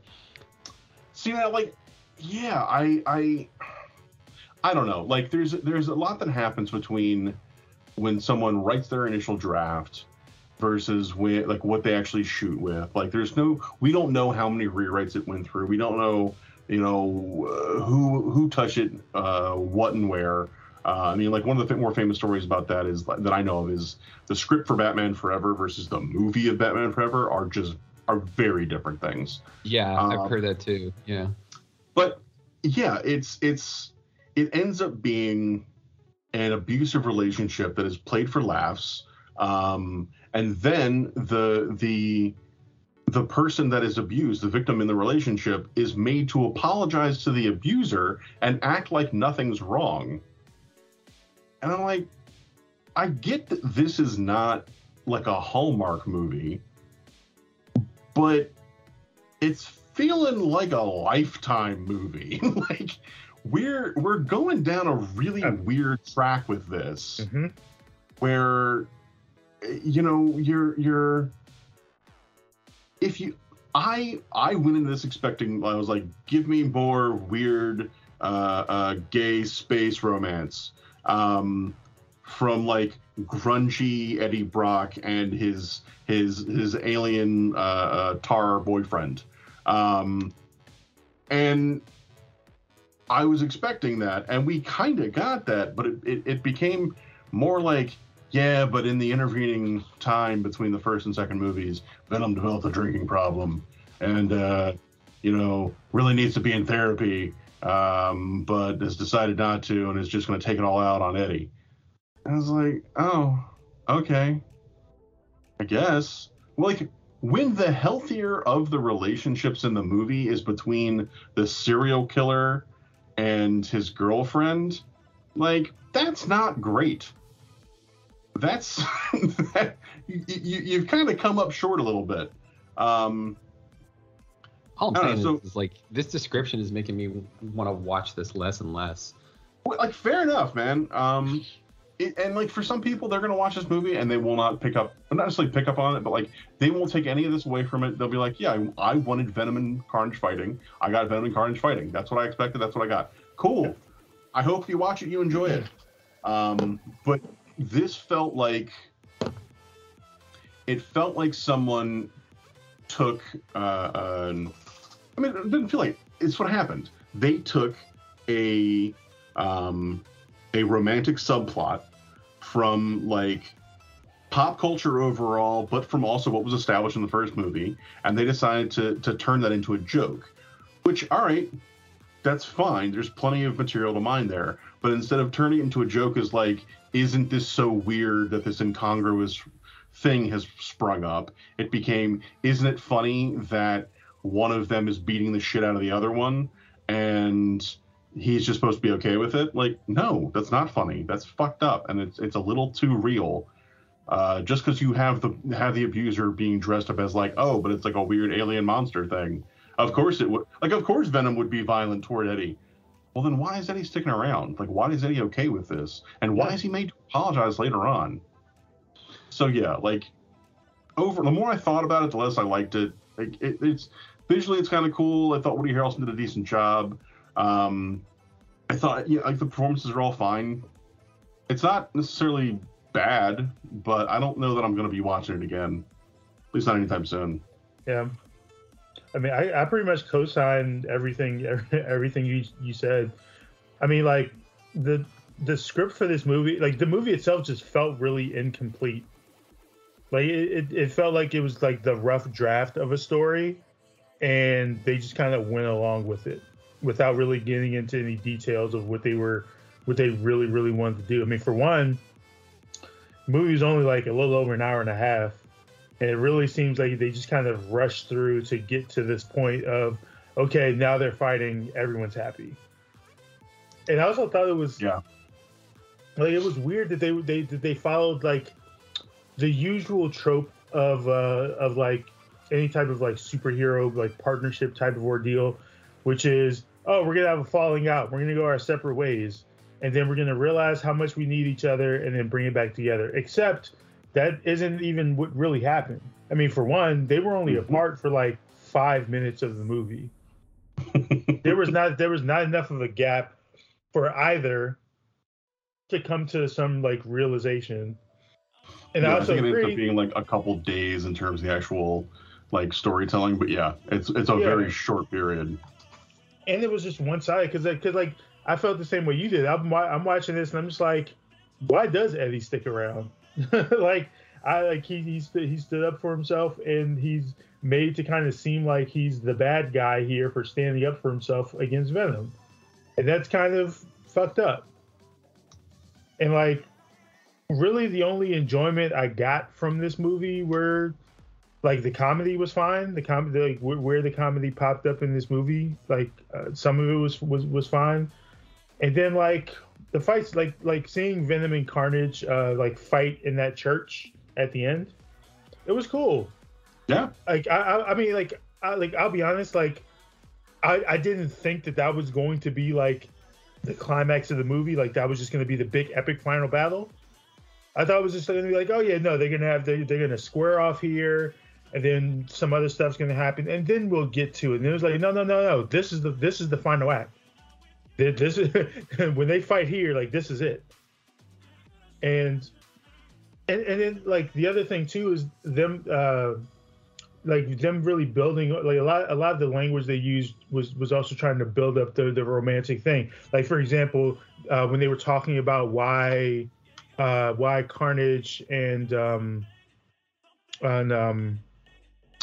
See that like yeah I I I don't know like there's there's a lot that happens between when someone writes their initial draft versus when like what they actually shoot with like there's no we don't know how many rewrites it went through we don't know you know uh, who who touched it uh what and where uh, I mean, like one of the more famous stories about that is that I know of is the script for Batman Forever versus the movie of Batman Forever are just are very different things. Yeah, Um, I've heard that too. Yeah. but yeah it's it's it ends up being an abusive relationship that is played for laughs um and then the the the person that is abused the victim in the relationship is made to apologize to the abuser and act like nothing's wrong. And i'm like i get that this is not like a hallmark movie but it's feeling like a lifetime movie. Like we're we're going down a really weird track with this Mhm. where you know you're you're if you i i went into this expecting i was like give me more weird uh uh gay space romance um from like grungy eddie brock and his his his alien uh, uh tar boyfriend. Um and i was expecting that and we kind of got that but it, it, it became more like yeah but in the intervening time between the first and second movies venom developed a drinking problem. And uh you know really needs to be in therapy um but has decided not to and is just going to take it all out on eddie. I was like oh okay. I guess. Like when the healthier of the relationships in the movie is between the serial killer and his girlfriend like that's not great that's that, you, you, you've kind of come up short a little bit um All I'm saying know, is, is like this description is making me want to watch this less and less. Like fair enough, man. Um, it, and like for some people, they're gonna watch this movie and they will not pick up, not necessarily pick up on it, but like they won't take any of this away from it. They'll be like, yeah, I, I wanted Venom and Carnage fighting. I got Venom and Carnage fighting. That's what I expected. That's what I got. Cool. I hope you watch it, you enjoy it. Um, but this felt like it felt like someone took. Uh, um, I mean, it didn't feel like it's what happened. They took a um, a romantic subplot from like pop culture overall, but from also what was established in the first movie, and they decided to to turn that into a joke. Which, all right, that's fine. There's plenty of material to mine there. But instead of turning it into a joke as like, isn't this so weird that this incongruous thing has sprung up? It became, isn't it funny that one of them is beating the shit out of the other one, and he's just supposed to be okay with it. Like, no, that's not funny. That's fucked up, and it's it's a little too real. Uh, just because you have the have the abuser being dressed up as like, oh, but it's like a weird alien monster thing. Of course it would. Like, of course Venom would be violent toward Eddie. Well, then why is Eddie sticking around? Like, why is Eddie okay with this? And why is he made to apologize later on? So yeah, like over the more I thought about it, the less I liked it. Like, it it's visually it's kind of cool. I thought Woody Harrelson did a decent job. Um, I thought yeah, like the performances are all fine. It's not necessarily bad, but I don't know that I'm going to be watching it again. At least not anytime soon. Yeah. I mean, I, I pretty much co-signed everything everything you you said. I mean, like the the script for this movie, like the movie itself, just felt really incomplete. Like it, it, felt like it was like the rough draft of a story, and they just kind of went along with it without really getting into any details of what they were, what they really really wanted to do. I mean, for one, movie was only like a little over an hour and a half, and it really seems like they just kind of rushed through to get to this point of okay, now they're fighting, everyone's happy. And I also thought it was yeah, like it was weird that they they that they followed like the usual trope of uh of like any type of like superhero like partnership type of ordeal, which is oh we're gonna have a falling out, we're gonna go our separate ways, and then we're gonna realize how much we need each other and then bring it back together. Except that isn't even what really happened. I mean, for one, they were only mm-hmm. apart for like five minutes of the movie. there was not there was not enough of a gap for either to come to some like realization. And yeah, I also think it agree. being like a couple days in terms of the actual like storytelling, but yeah, it's it's a Yeah. very short period. and it was just one side because because like I felt the same way you did. I'm I'm watching this and I'm just like, why does Eddie stick around? like I like he he stood, he stood up for himself and he's made to kind of seem like he's the bad guy here for standing up for himself against Venom, and that's kind of fucked up. And like, really, the only enjoyment I got from this movie were like the comedy was fine. The comedy, like where, where the comedy popped up in this movie, like uh, some of it was was was fine. And then like the fights, like like seeing Venom and Carnage uh, like fight in that church at the end, it was cool. Yeah. Like I I, I mean like I like I'll be honest, like I I didn't think that that was going to be like the climax of the movie. Like that was just going to be the big epic final battle. I thought it was just going to be like, oh yeah, no, they're gonna have they're, they're gonna square off here, and then some other stuff's gonna happen, and then we'll get to it. And it was like, no, no, no, no, this is the this is the final act. Th- This is when they fight here, like this is it. And and and then like the other thing too is them uh like them really building like a lot a lot of the language they used was was also trying to build up the the romantic thing like for example uh when they were talking about why uh why carnage and um and um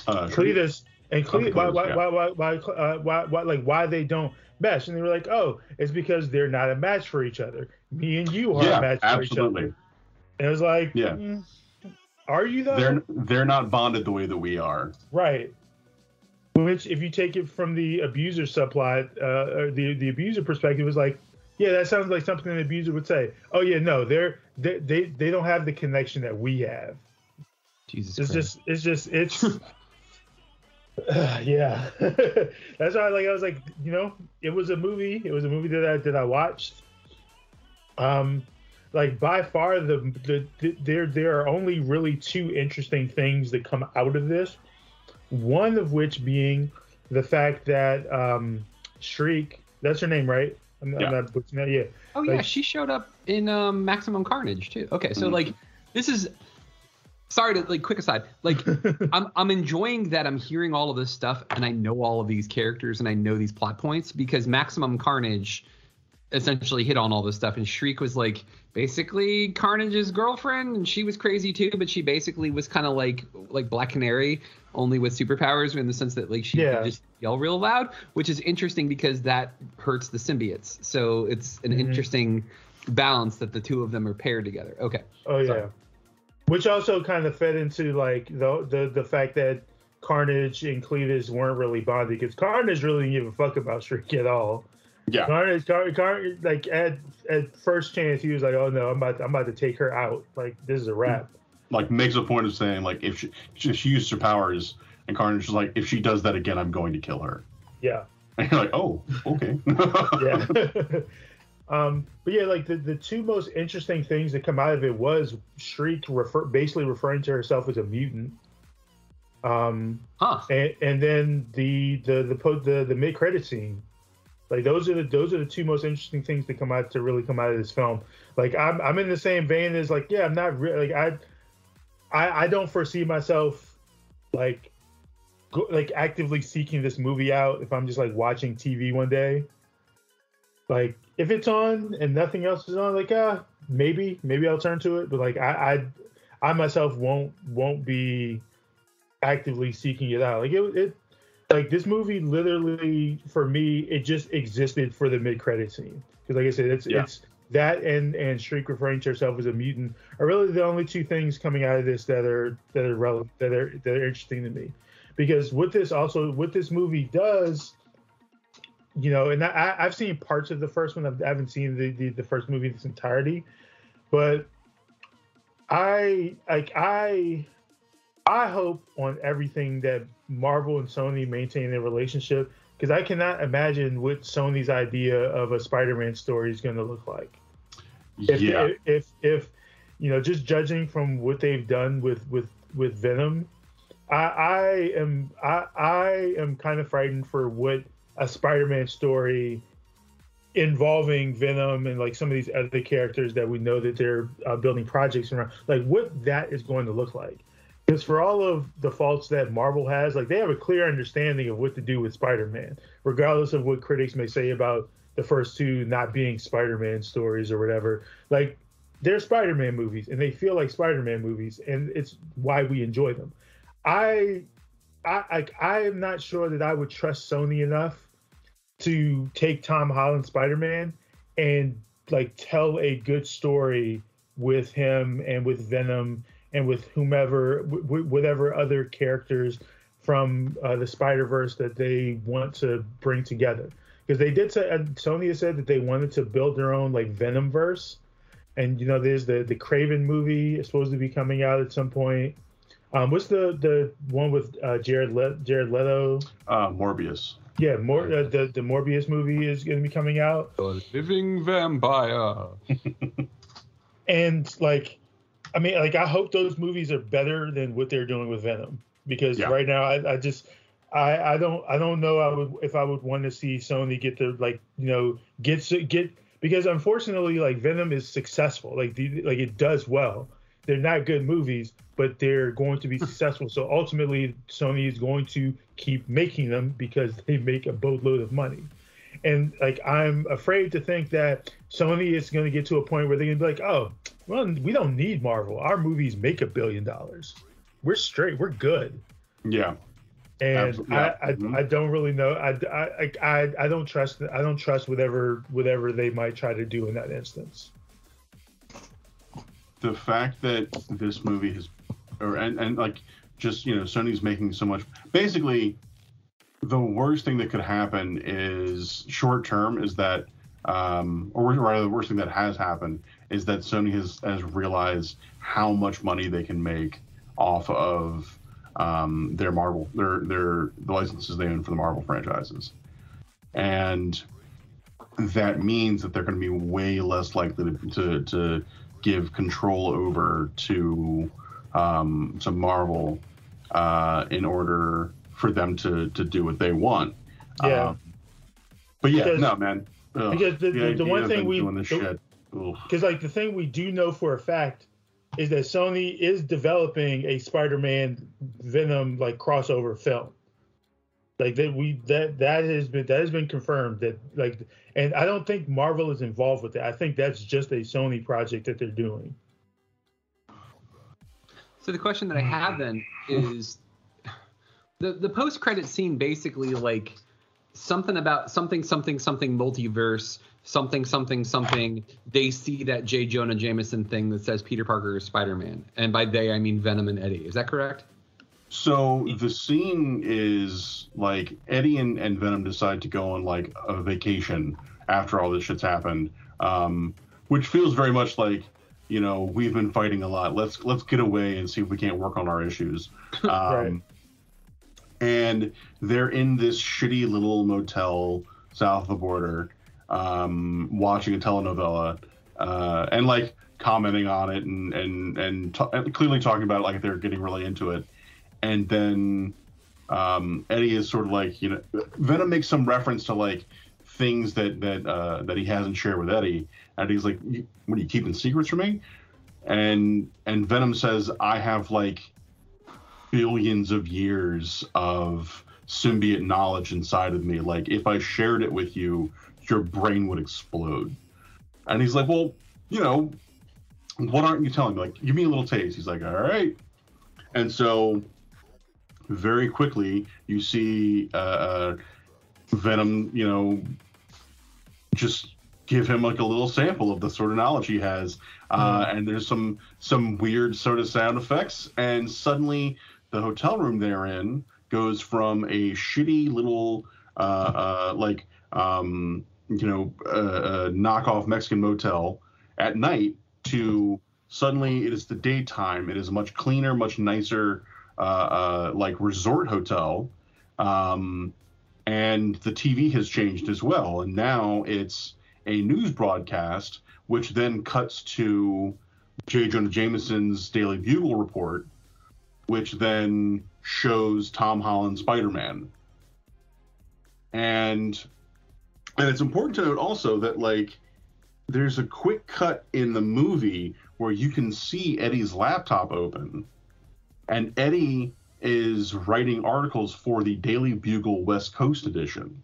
Uh, Cletus and Cletus, why, why, yeah. why, why, why, uh, why, why, like, why they don't mesh? And they were like, oh, it's because they're not a match for each other. Me and you are Yeah, a match for each absolutely. other. And it was like, Yeah. mm, are you though? They're they're not bonded the way that we are. Right. Which, if you take it from the abuser subplot, uh, or the the abuser perspective, is like, yeah, that sounds like something an abuser would say. Oh yeah, no, they're they they, they don't have the connection that we have. Jesus It's Christ. just it's just it's yeah. That's why like I was like, you know, it was a movie. It was a movie that I that I watched. Um like by far the, the, the there there are only really two interesting things that come out of this. One of which being the fact that um Shriek, that's her name, right? I'm, I'm Yeah. not butchering that. Yeah. Oh yeah, she showed up in um, Maximum Carnage too. Okay, so Mhm. like this is sorry to like quick aside. Like I'm I'm enjoying that I'm hearing all of this stuff and I know all of these characters and I know these plot points because Maximum Carnage essentially hit on all this stuff and Shriek was like basically Carnage's girlfriend and she was crazy too, but she basically was kind of like like Black Canary only with superpowers in the sense that like she Yeah. could just yell real loud, which is interesting because that hurts the symbiotes. So it's an Mhm. interesting balance that the two of them are paired together. Okay. Oh yeah. Which also kind of fed into like the the the fact that Carnage and Cletus weren't really bonded because Carnage really didn't give a fuck about Shriek at all. Yeah. Carnage, Car, Car, like at at first chance, he was like, "Oh no, I'm about to, I'm about to take her out. Like this is a wrap." Mm. Like makes a point of saying like if she she, she uses her powers and Carnage is like if she does that again, I'm going to kill her. Yeah. And you're like, oh, okay. yeah. um, but yeah, like the, the two most interesting things that come out of it was Shriek refer basically referring to herself as a mutant. Um, huh. and, and then the the the po- the, the mid credit scene, like those are the those are the two most interesting things to come out to really come out of this film. Like I'm I'm in the same vein as like yeah I'm not really like I I I don't foresee myself like go, like actively seeking this movie out if I'm just like watching TV one day. Like if it's on and nothing else is on, like ah maybe maybe I'll turn to it. But like I I, I myself won't won't be actively seeking it out. Like it it like this movie literally for me it just existed for the mid credit scene because like I said it's Yeah. it's that and and Shriek referring to herself as a mutant are really the only two things coming out of this that are that are relevant that are that are interesting to me because what this also what this movie does you know and I, I've seen parts of the first one I haven't seen the, the the first movie in its entirety but I like I I hope on everything that Marvel and Sony maintain their relationship because I cannot imagine what Sony's idea of a Spider-Man story is going to look like. If, yeah. if, if if you know, just judging from what they've done with with with Venom, I I am I I am kind of frightened for what a Spider-Man story involving Venom and like some of these other characters that we know that they're uh, building projects around, like what that is going to look like. Because for all of the faults that Marvel has, like they have a clear understanding of what to do with Spider-Man, regardless of what critics may say about the first two not being Spider-Man stories or whatever. Like they're Spider-Man movies, and they feel like Spider-Man movies, and it's why we enjoy them. I, I, like, I am not sure that I would trust Sony enough to take Tom Holland Spider-Man and like tell a good story with him and with Venom and with whomever, w- whatever other characters from uh, the Spider Verse that they want to bring together. Because they did say, Sony has said that they wanted to build their own like Venom verse, and you know, there's the the Kraven movie is supposed to be coming out at some point. Um, what's the the one with uh, Jared Le- Jared Leto? Uh, Morbius. Yeah, more uh, the the Morbius movie is going to be coming out. A living vampire. and like i mean like i hope those movies are better than what they're doing with venom because Yeah. right now I, I just i i don't i don't know i would if i would want to see sony get to like you know get get because unfortunately like venom is successful like the, like it does well they're not good movies but they're going to be successful so ultimately sony is going to keep making them because they make a boatload of money and like I'm afraid to think that Sony is going to get to a point where they're going to be like, oh, well, we don't need Marvel. Our movies make a billion dollars. We're straight. We're good. Yeah. And yeah. I, I, Mhm. I don't really know. I, I, I, I don't trust. I don't trust whatever whatever they might try to do in that instance. The fact that this movie has or and, and like just you know sony's making so much basically the worst thing that could happen is short term is that um or rather the worst thing that has happened is that sony has has realized how much money they can make off of um their marvel their their the licenses they own for the marvel franchises. And that means that they're going to be way less likely to, to, to give control over to um, to Marvel uh, in order for them to to do what they want. Yeah. Um, but yeah, Because- no, man. Ugh, because the- the- the one thing we- doing this the- shit. Ugh. Because like the thing we do know for a fact is that Sony is developing a Spider-Man Venom like crossover film. Like that we that that has been that has been confirmed that like and I don't think Marvel is involved with that. I think that's just a Sony project that they're doing. So the question that I have then is the the post credit scene basically like something about something something something multiverse something something something they see that J Jonah Jameson thing that says Peter Parker is Spider-Man and by they I mean Venom and Eddie is that correct? So the scene is like Eddie and, and Venom decide to go on like a vacation after all this shit's happened, um, which feels very much like you know we've been fighting a lot. Let's let's get away and see if we can't work on our issues. Um, Right. And they're in this shitty little motel south of the border, um, watching a telenovela, uh, and like commenting on it and and and, t- and clearly talking about it like they're getting really into it. And then um, Eddie is sort of like you know Venom makes some reference to like things that that uh, that he hasn't shared with Eddie, and he's like, "What are you keeping secrets from me?" And and Venom says, "I have like billions of years of symbiote knowledge inside of me. Like if I shared it with you, your brain would explode." And he's like, "Well, you know, what aren't you telling me? Like, give me a little taste." He's like, "All right." And so very quickly you see uh, uh, Venom, you know, just give him like a little sample of the sort of knowledge he has, uh, and there's some some weird sort of sound effects, and suddenly the hotel room they're in goes from a shitty little uh, uh, like um, you know uh, uh, knockoff Mexican motel at night to suddenly it is the daytime. It is much cleaner, much nicer uh, uh, like resort hotel. Um, and the TV has changed as well. And now it's a news broadcast, which then cuts to J. Jonah Jameson's Daily Bugle report, which then shows Tom Holland Spider Man. And and it's important to note also that like there's a quick cut in the movie where you can see Eddie's laptop open, and Eddie is writing articles for the Daily Bugle West Coast edition.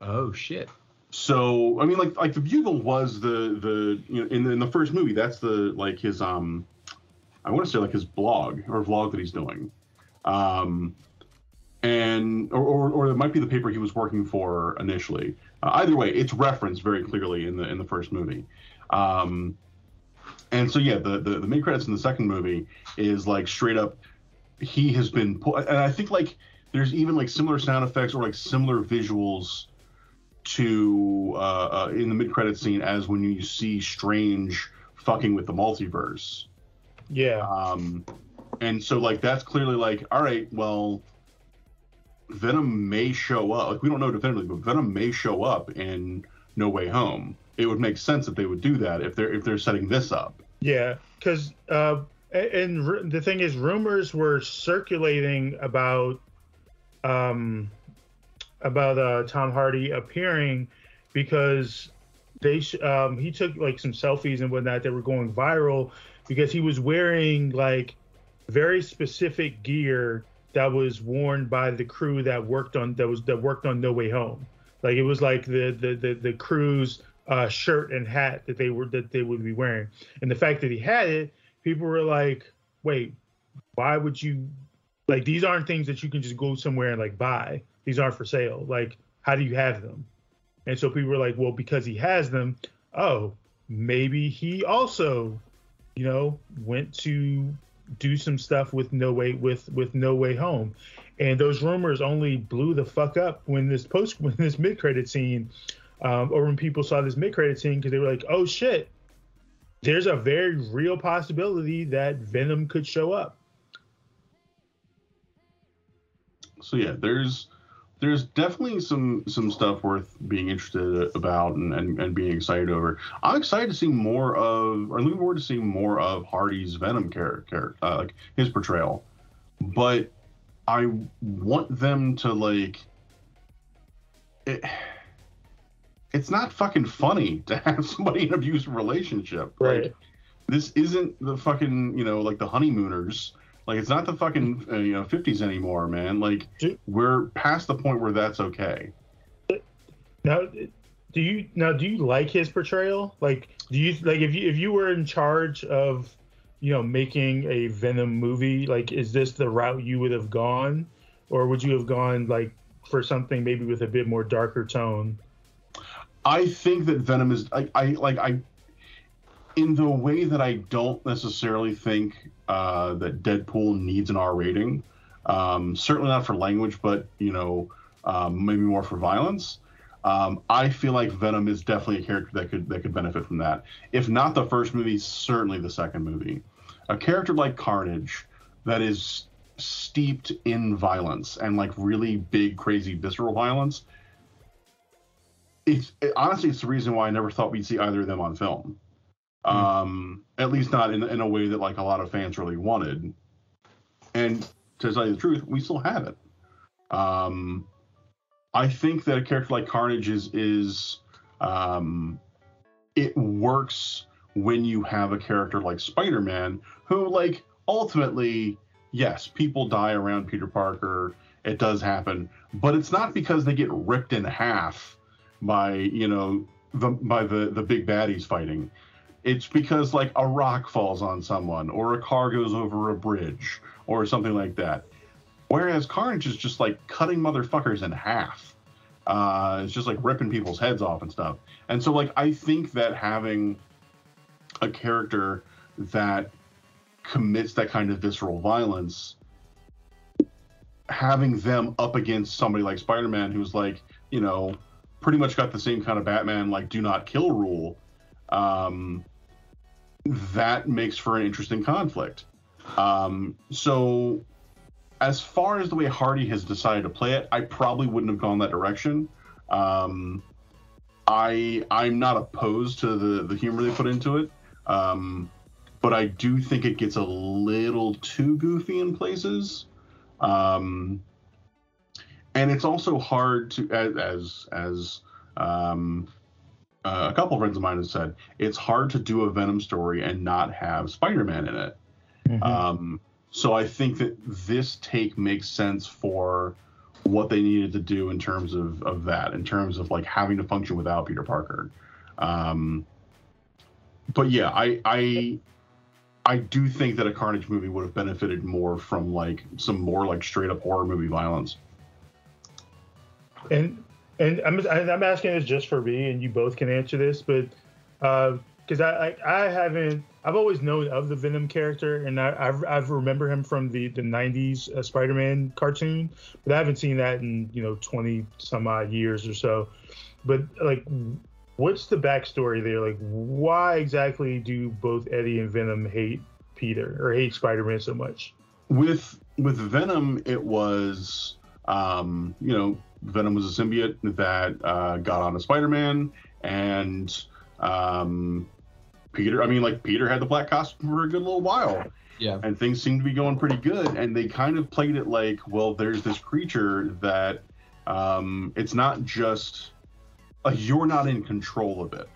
Oh shit. So I mean, like like the Bugle was the the you know in the, in the first movie that's the like his um I want to say like his blog or vlog that he's doing, um and or or, or it might be the paper he was working for initially. Uh, either way, it's referenced very clearly in the in the first movie. Um, and so yeah, the the, the mid credits in the second movie is like straight up he has been pu- and I think like there's even like similar sound effects or like similar visuals to uh, uh in the mid credit scene as when you see Strange fucking with the multiverse. Yeah. Um, and so like that's clearly like, all right, well, Venom may show up. Like we don't know definitively, but Venom may show up in No Way Home. It would make sense that they would do that if they're if they're setting this up. Yeah, because uh, and ru- the thing is, rumors were circulating about um about uh, Tom Hardy appearing because they um, he took like some selfies and whatnot that were going viral because he was wearing like very specific gear that was worn by the crew that worked on that was that worked on No Way Home. Like it was like the the the, the crew's uh, shirt and hat that they were that they would be wearing. And the fact that he had it, people were like, "Wait, why would you like these aren't things that you can just go somewhere and like buy. These aren't for sale. Like how do you have them?" And so people were like, "Well, because he has them, oh, maybe he also, you know, went to do some stuff with no way with with no way home." And those rumors only blew the fuck up when this post when this mid credit scene um, or when people saw this mid credit scene because they were like, "Oh shit, there's a very real possibility that Venom could show up." So yeah, there's there's definitely some some stuff worth being interested about and, and, and being excited over. I'm excited to see more of, or looking forward to seeing more of Hardy's Venom character, uh, like his portrayal. But I want them to like. It, it's not fucking funny to have somebody in an abusive relationship. Right. Like, this isn't the fucking you know like the honeymooners. Like it's not the fucking uh, you know 50s anymore, man. Like we're past the point where that's okay. Now, do you now do you like his portrayal? Like, do you like if you if you were in charge of, you know, making a Venom movie? Like, is this the route you would have gone, or would you have gone like for something maybe with a bit more darker tone? I think that Venom is I, I like I in the way that I don't necessarily think uh, that Deadpool needs an R rating. Um, certainly not for language, but you know, um, maybe more for violence. Um, I feel like Venom is definitely a character that could that could benefit from that. If not the first movie, certainly the second movie. A character like Carnage that is steeped in violence and like really big, crazy, visceral violence. It's it, honestly, it's the reason why I never thought we'd see either of them on film. Um, at least not in in a way that like a lot of fans really wanted. And to tell you the truth, we still have it. Um, I think that a character like Carnage is is um, it works when you have a character like Spider-Man who like ultimately yes, people die around Peter Parker. It does happen, but it's not because they get ripped in half by you know the by the the big baddies fighting. It's because like a rock falls on someone or a car goes over a bridge or something like that. Whereas Carnage is just like cutting motherfuckers in half. Uh, it's just like ripping people's heads off and stuff. And so like I think that having a character that commits that kind of visceral violence, having them up against somebody like Spider-Man, who's like, you know, pretty much got the same kind of Batman like do not kill rule, um, that makes for an interesting conflict. Um, so as far as the way Hardy has decided to play it, I probably wouldn't have gone that direction. Um, I I'm not opposed to the the humor they put into it. Um, but I do think it gets a little too goofy in places. Um, and it's also hard to, as as, as um, uh, a couple of friends of mine have said, it's hard to do a Venom story and not have Spider-Man in it. Mm-hmm. Um, so I think that this take makes sense for what they needed to do in terms of, of that, in terms of like having to function without Peter Parker. Um, but yeah, I I I do think that a Carnage movie would have benefited more from like some more like straight up horror movie violence. And and I'm I'm asking this just for me, and you both can answer this, but because uh, I, I I haven't I've always known of the Venom character, and I I've, I've remember him from the the '90s uh, Spider-Man cartoon, but I haven't seen that in you know 20 some odd years or so. But like, what's the backstory there? Like, why exactly do both Eddie and Venom hate Peter or hate Spider-Man so much? With with Venom, it was um, you know Venom was a symbiote that uh, got onto Spider-Man, and um, Peter. I mean, like Peter had the black costume for a good little while. Yeah. And things seemed to be going pretty good, and they kind of played it like, well, there's this creature that um, it's not just you're not in control of it.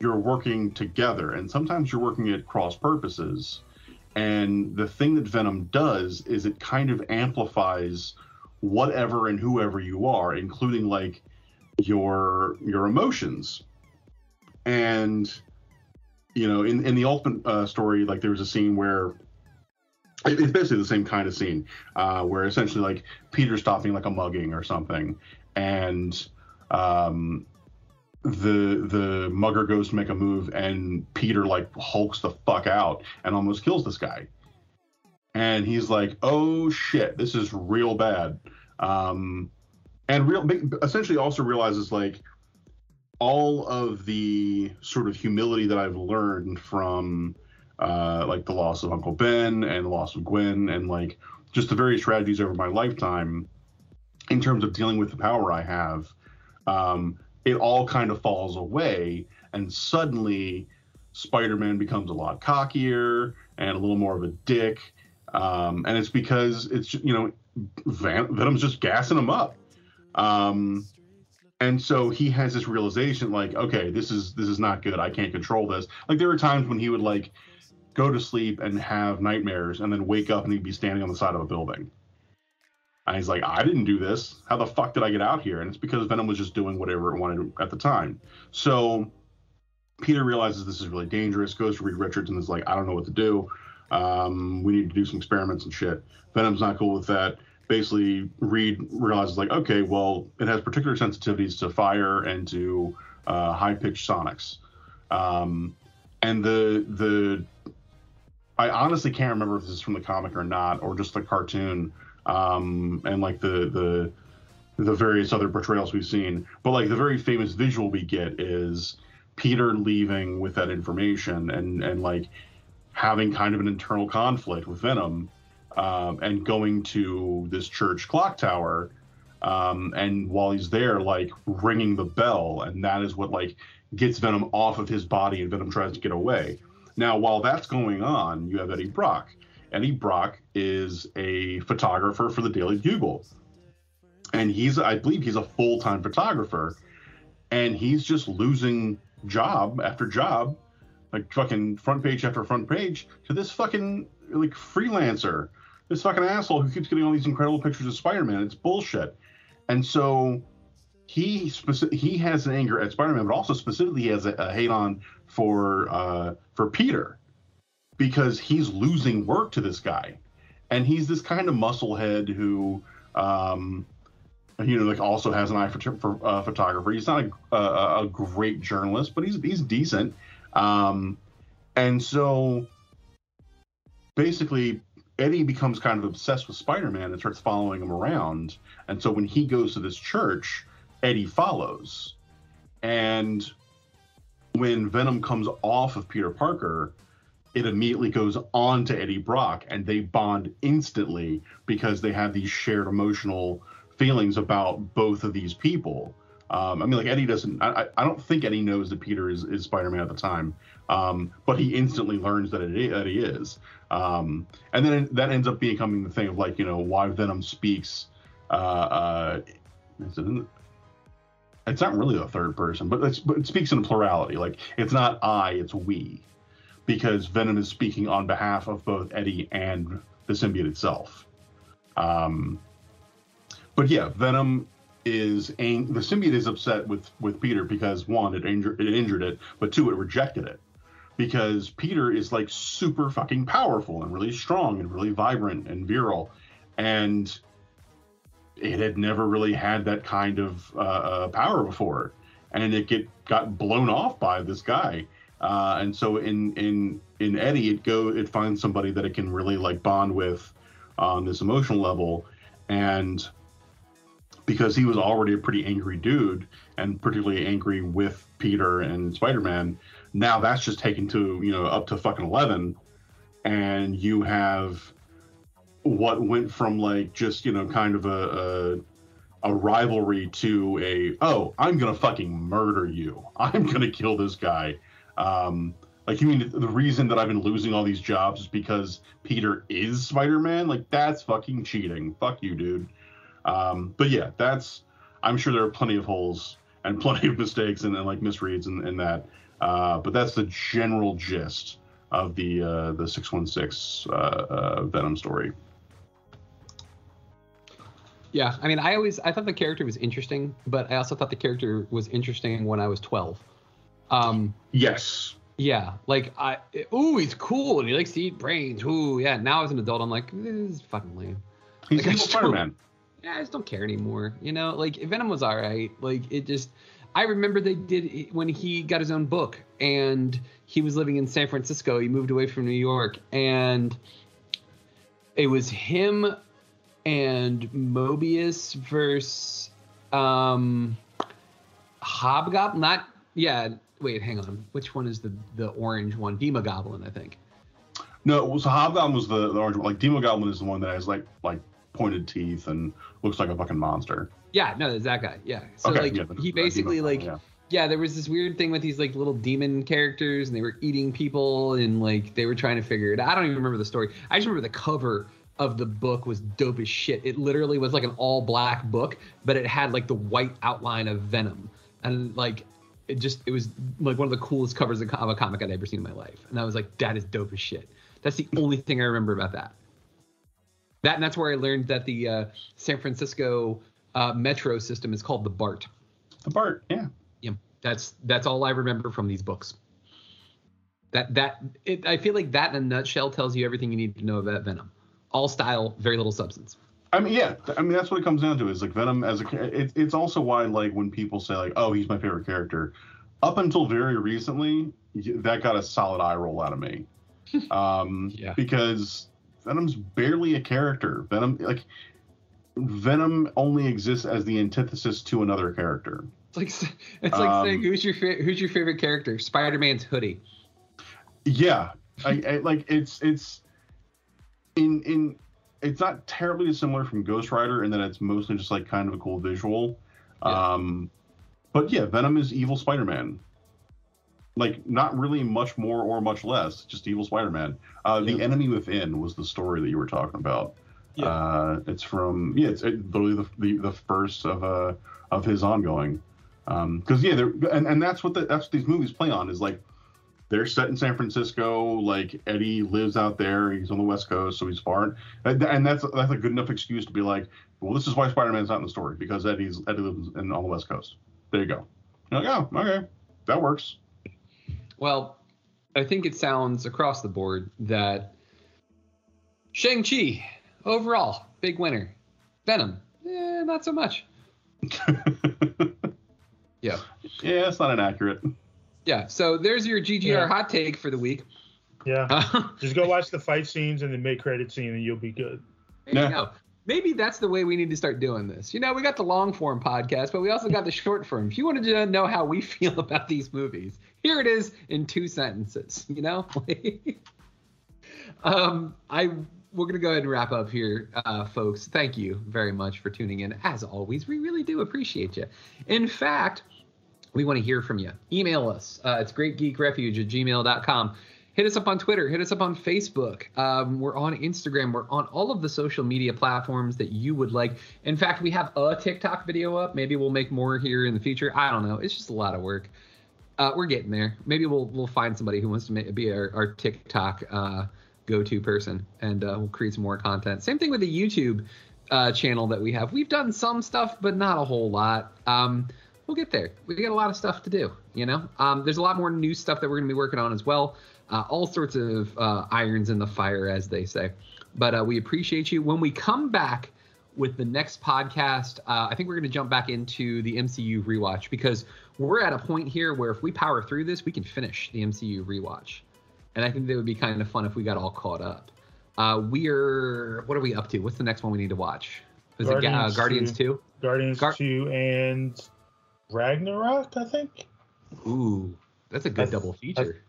You're working together, and sometimes you're working at cross purposes. And the thing that Venom does is it kind of amplifies whatever and whoever you are, including like your your emotions. And you know, in in the ultimate uh, story, like there was a scene where it's basically the same kind of scene uh, where essentially like Peter's stopping like a mugging or something, and um, the the mugger goes to make a move and Peter like hulks the fuck out and almost kills this guy. And he's like, "Oh shit, this is real bad." Um, and real essentially also realizes like all of the sort of humility that I've learned from uh, like the loss of Uncle Ben and the loss of Gwen and like just the various tragedies over my lifetime in terms of dealing with the power I have. Um, it all kind of falls away and suddenly spider-man becomes a lot cockier and a little more of a dick. Um, and it's because it's you know Van- venom's just gassing him up. Um, and so he has this realization like okay this is this is not good. I can't control this. Like there were times when he would like go to sleep and have nightmares and then wake up and he'd be standing on the side of a building and he's like, I didn't do this. How the fuck did I get out here? And it's because Venom was just doing whatever it wanted at the time. So Peter realizes this is really dangerous, goes to Reed Richards and is like, I don't know what to do. Um, we need to do some experiments and shit. Venom's not cool with that. Basically, Reed realizes, like, okay, well, it has particular sensitivities to fire and to uh, high pitched sonics. Um, and the, the, I honestly can't remember if this is from the comic or not, or just the cartoon um, and like the the the various other portrayals we've seen. But like the very famous visual we get is Peter leaving with that information and and like having kind of an internal conflict with Venom, um, and going to this church clock tower. Um, and while he's there, like ringing the bell, and that is what like gets Venom off of his body, and Venom tries to get away. Now, while that's going on, you have Eddie Brock. Eddie Brock is a photographer for the Daily Bugle, and he's I believe he's a full time photographer, and he's just losing job after job, like fucking front page after front page to this fucking like freelancer, this fucking asshole who keeps getting all these incredible pictures of Spider Man. It's bullshit, and so he speci- he has an anger at Spider Man, but also specifically he has a, a hate on for uh, for Peter because he's losing work to this guy, and he's this kind of musclehead who. Um, you know, like also has an eye for, for uh, photographer. He's not a, a, a, great journalist, but he's he's decent. Um, and so basically, Eddie becomes kind of obsessed with Spider-Man and starts following him around. And so when he goes to this church, Eddie follows. And when Venom comes off of Peter Parker, it immediately goes on to Eddie Brock, and they bond instantly because they have these shared emotional feelings about both of these people. Um, I mean, like Eddie doesn't. I, I don't think Eddie knows that Peter is, is Spider-Man at the time, um, but he instantly learns that it that he is. Um, and then that ends up becoming the thing of like you know why Venom speaks. Uh, uh, it's not really the third person, but, but it speaks in a plurality. Like it's not I, it's we, because Venom is speaking on behalf of both Eddie and the symbiote itself. Um, but yeah, Venom is ang- the symbiote is upset with with Peter because one, it injured it injured it, but two, it rejected it because Peter is like super fucking powerful and really strong and really vibrant and virile, and it had never really had that kind of uh, uh, power before, and it get got blown off by this guy. Uh, and so in in in Eddie, it go it finds somebody that it can really like bond with on this emotional level, and because he was already a pretty angry dude and particularly angry with Peter and Spider-Man. Now that's just taken to, you know, up to fucking 11 and you have what went from like just, you know, kind of a, a, a rivalry to a, oh, I'm to fucking murder you. I'm to kill this guy. Um, like, you mean the reason that I've been losing all these jobs is because Peter is Spider Man? Like, that's fucking cheating. Fuck you, dude. Um, but yeah, that's I'm sure there are plenty of holes and plenty of mistakes and, and like misreads and, in that. Uh, but that's the general gist of the uh, the 616 uh, uh, Venom story. Yeah, I mean, I always I thought the character was interesting, but I also thought the character was interesting when I was 12. Um, yes. Yeah, like I, ooh, he's cool and he likes to eat brains. Ooh, yeah. Now as an adult, I'm like, this is fucking lame. He's like, Spider-Man yeah, I just don't care anymore. You know, like Venom was all right. Like it just, I remember they did when he got his own book and he was living in San Francisco. He moved away from New York and it was him and Morbius versus um Hobgoblin. Not yeah. Wait, hang on. Which one is the the orange one? Demogoblin, I think. No, so Hobgoblin was the, the orange one. Like Demogoblin is the one that has like like pointed teeth and looks like a fucking monster. Yeah, no, there's that guy. Yeah. So okay, like yeah, he basically like yeah. yeah. there was this weird thing with these like little demon characters and they were eating people and like they were trying to figure it out. I don't even remember the story. I just remember the cover of the book was dope as shit. It literally was like an all black book, but it had like the white outline of Venom. And like it just it was like one of the coolest covers of a comic I'd ever seen in my life. And I was like, that is dope as shit. That's the only thing I remember about that. That and that's where I learned that the uh, San Francisco uh, metro system is called the BART. The BART, yeah. Yeah, that's that's all I remember from these books. That that it, I feel like that in a nutshell tells you everything you need to know about Venom. All style, very little substance. I mean, yeah. I mean, that's what it comes down to. Is like Venom as a. It, it's also why like when people say like, oh, he's my favorite character. Up until very recently, that got a solid eye roll out of me. Um, yeah. Because Venom's barely a character. Venom, like, Venom only exists as the antithesis to another character. It's like it's like Um, saying who's your fa- who's your favorite character? Spider Man's hoodie. Yeah, I, I like it's it's in in it's not terribly dissimilar from Ghost Rider in that it's mostly just like kind of a cool visual. Um, but yeah, Venom is evil Spider-Man. Like not really much more or much less, just evil Spider-Man. Uh, The Enemy Within was the story that you were talking about. Uh, it's from yeah, it's it, literally the, the the first of uh of his ongoing. Um, because yeah, and, and that's what the, that's what these movies play on is like they're set in San Francisco. Like Eddie lives out there. He's on the West Coast, so he's far. And, and that's that's a good enough excuse to be like, well, this is why Spider-Man's not in the story because Eddie's Eddie lives in, on the West Coast. There you go. You're like, oh, okay, that works. Well, I think it sounds across the board that Shang Chi overall big winner. Venom, eh, not so much. yeah. Yeah, it's not inaccurate. Yeah. So there's your GGR Yeah. hot take for the week. Yeah. Just go watch the fight scenes and the mid credit scene, and you'll be good. There you go. Maybe that's the way we need to start doing this. You know, we got the long form podcast, but we also got the short form. If you wanted to know how we feel about these movies, here it is in two sentences. You know, um, I we're gonna go ahead and wrap up here, uh, folks. Thank you very much for tuning in. As always, we really do appreciate you. In fact, we want to hear from you. Email us. Uh, it's greatgeekrefuge at gmail.com. Hit us up on Twitter. Hit us up on Facebook. Um, we're on Instagram. We're on all of the social media platforms that you would like. In fact, we have a TikTok video up. Maybe we'll make more here in the future. I don't know. It's just a lot of work. Uh, we're getting there. Maybe we'll we'll find somebody who wants to ma- be our, our TikTok uh, go-to person, and uh, we'll create some more content. Same thing with the YouTube uh, channel that we have. We've done some stuff, but not a whole lot. Um, we'll get there. We got a lot of stuff to do. You know, um, there's a lot more new stuff that we're going to be working on as well. Uh, all sorts of uh, irons in the fire, as they say. But uh, we appreciate you. When we come back with the next podcast, uh, I think we're going to jump back into the MCU rewatch because we're at a point here where if we power through this, we can finish the MCU rewatch. And I think that would be kind of fun if we got all caught up. Uh, we're what are we up to? What's the next one we need to watch? Is it uh, Guardians 2? Guardians 2 and Ragnarok, I think. Ooh, that's a good double feature.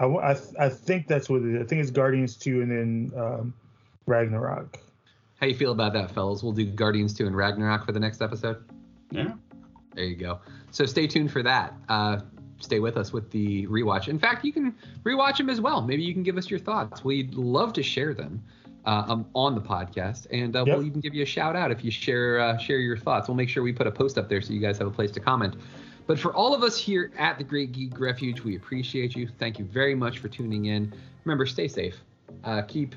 I, I, I think that's what it is. I think it's Guardians 2 and then um, Ragnarok. How you feel about that, fellas? We'll do Guardians 2 and Ragnarok for the next episode. Yeah. There you go. So stay tuned for that. Uh, stay with us with the rewatch. In fact, you can rewatch them as well. Maybe you can give us your thoughts. We'd love to share them um, on the podcast, and uh, Yep. we'll even give you a shout out if you share uh, share your thoughts. We'll make sure we put a post up there so you guys have a place to comment. But for all of us here at the Great Geek Refuge, we appreciate you. Thank you very much for tuning in. Remember, stay safe. Uh, keep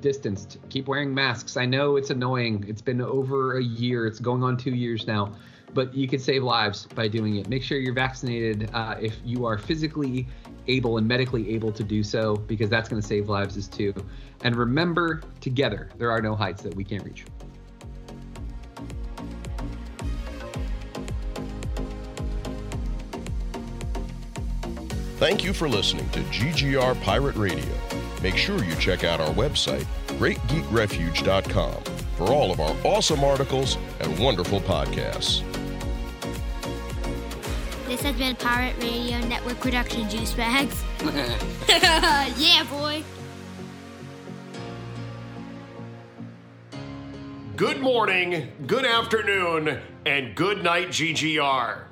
distanced. Keep wearing masks. I know it's annoying. It's been over a year. It's going on two years now. But you can save lives by doing it. Make sure you're vaccinated uh, if you are physically able and medically able to do so, because that's going to save lives as too. And remember, together, there are no heights that we can't reach. Thank you for listening to GGR Pirate Radio. Make sure you check out our website, greatgeekrefuge.com, for all of our awesome articles and wonderful podcasts. This has been Pirate Radio Network production, Juice Bags. yeah, boy. Good morning, good afternoon, and good night, GGR.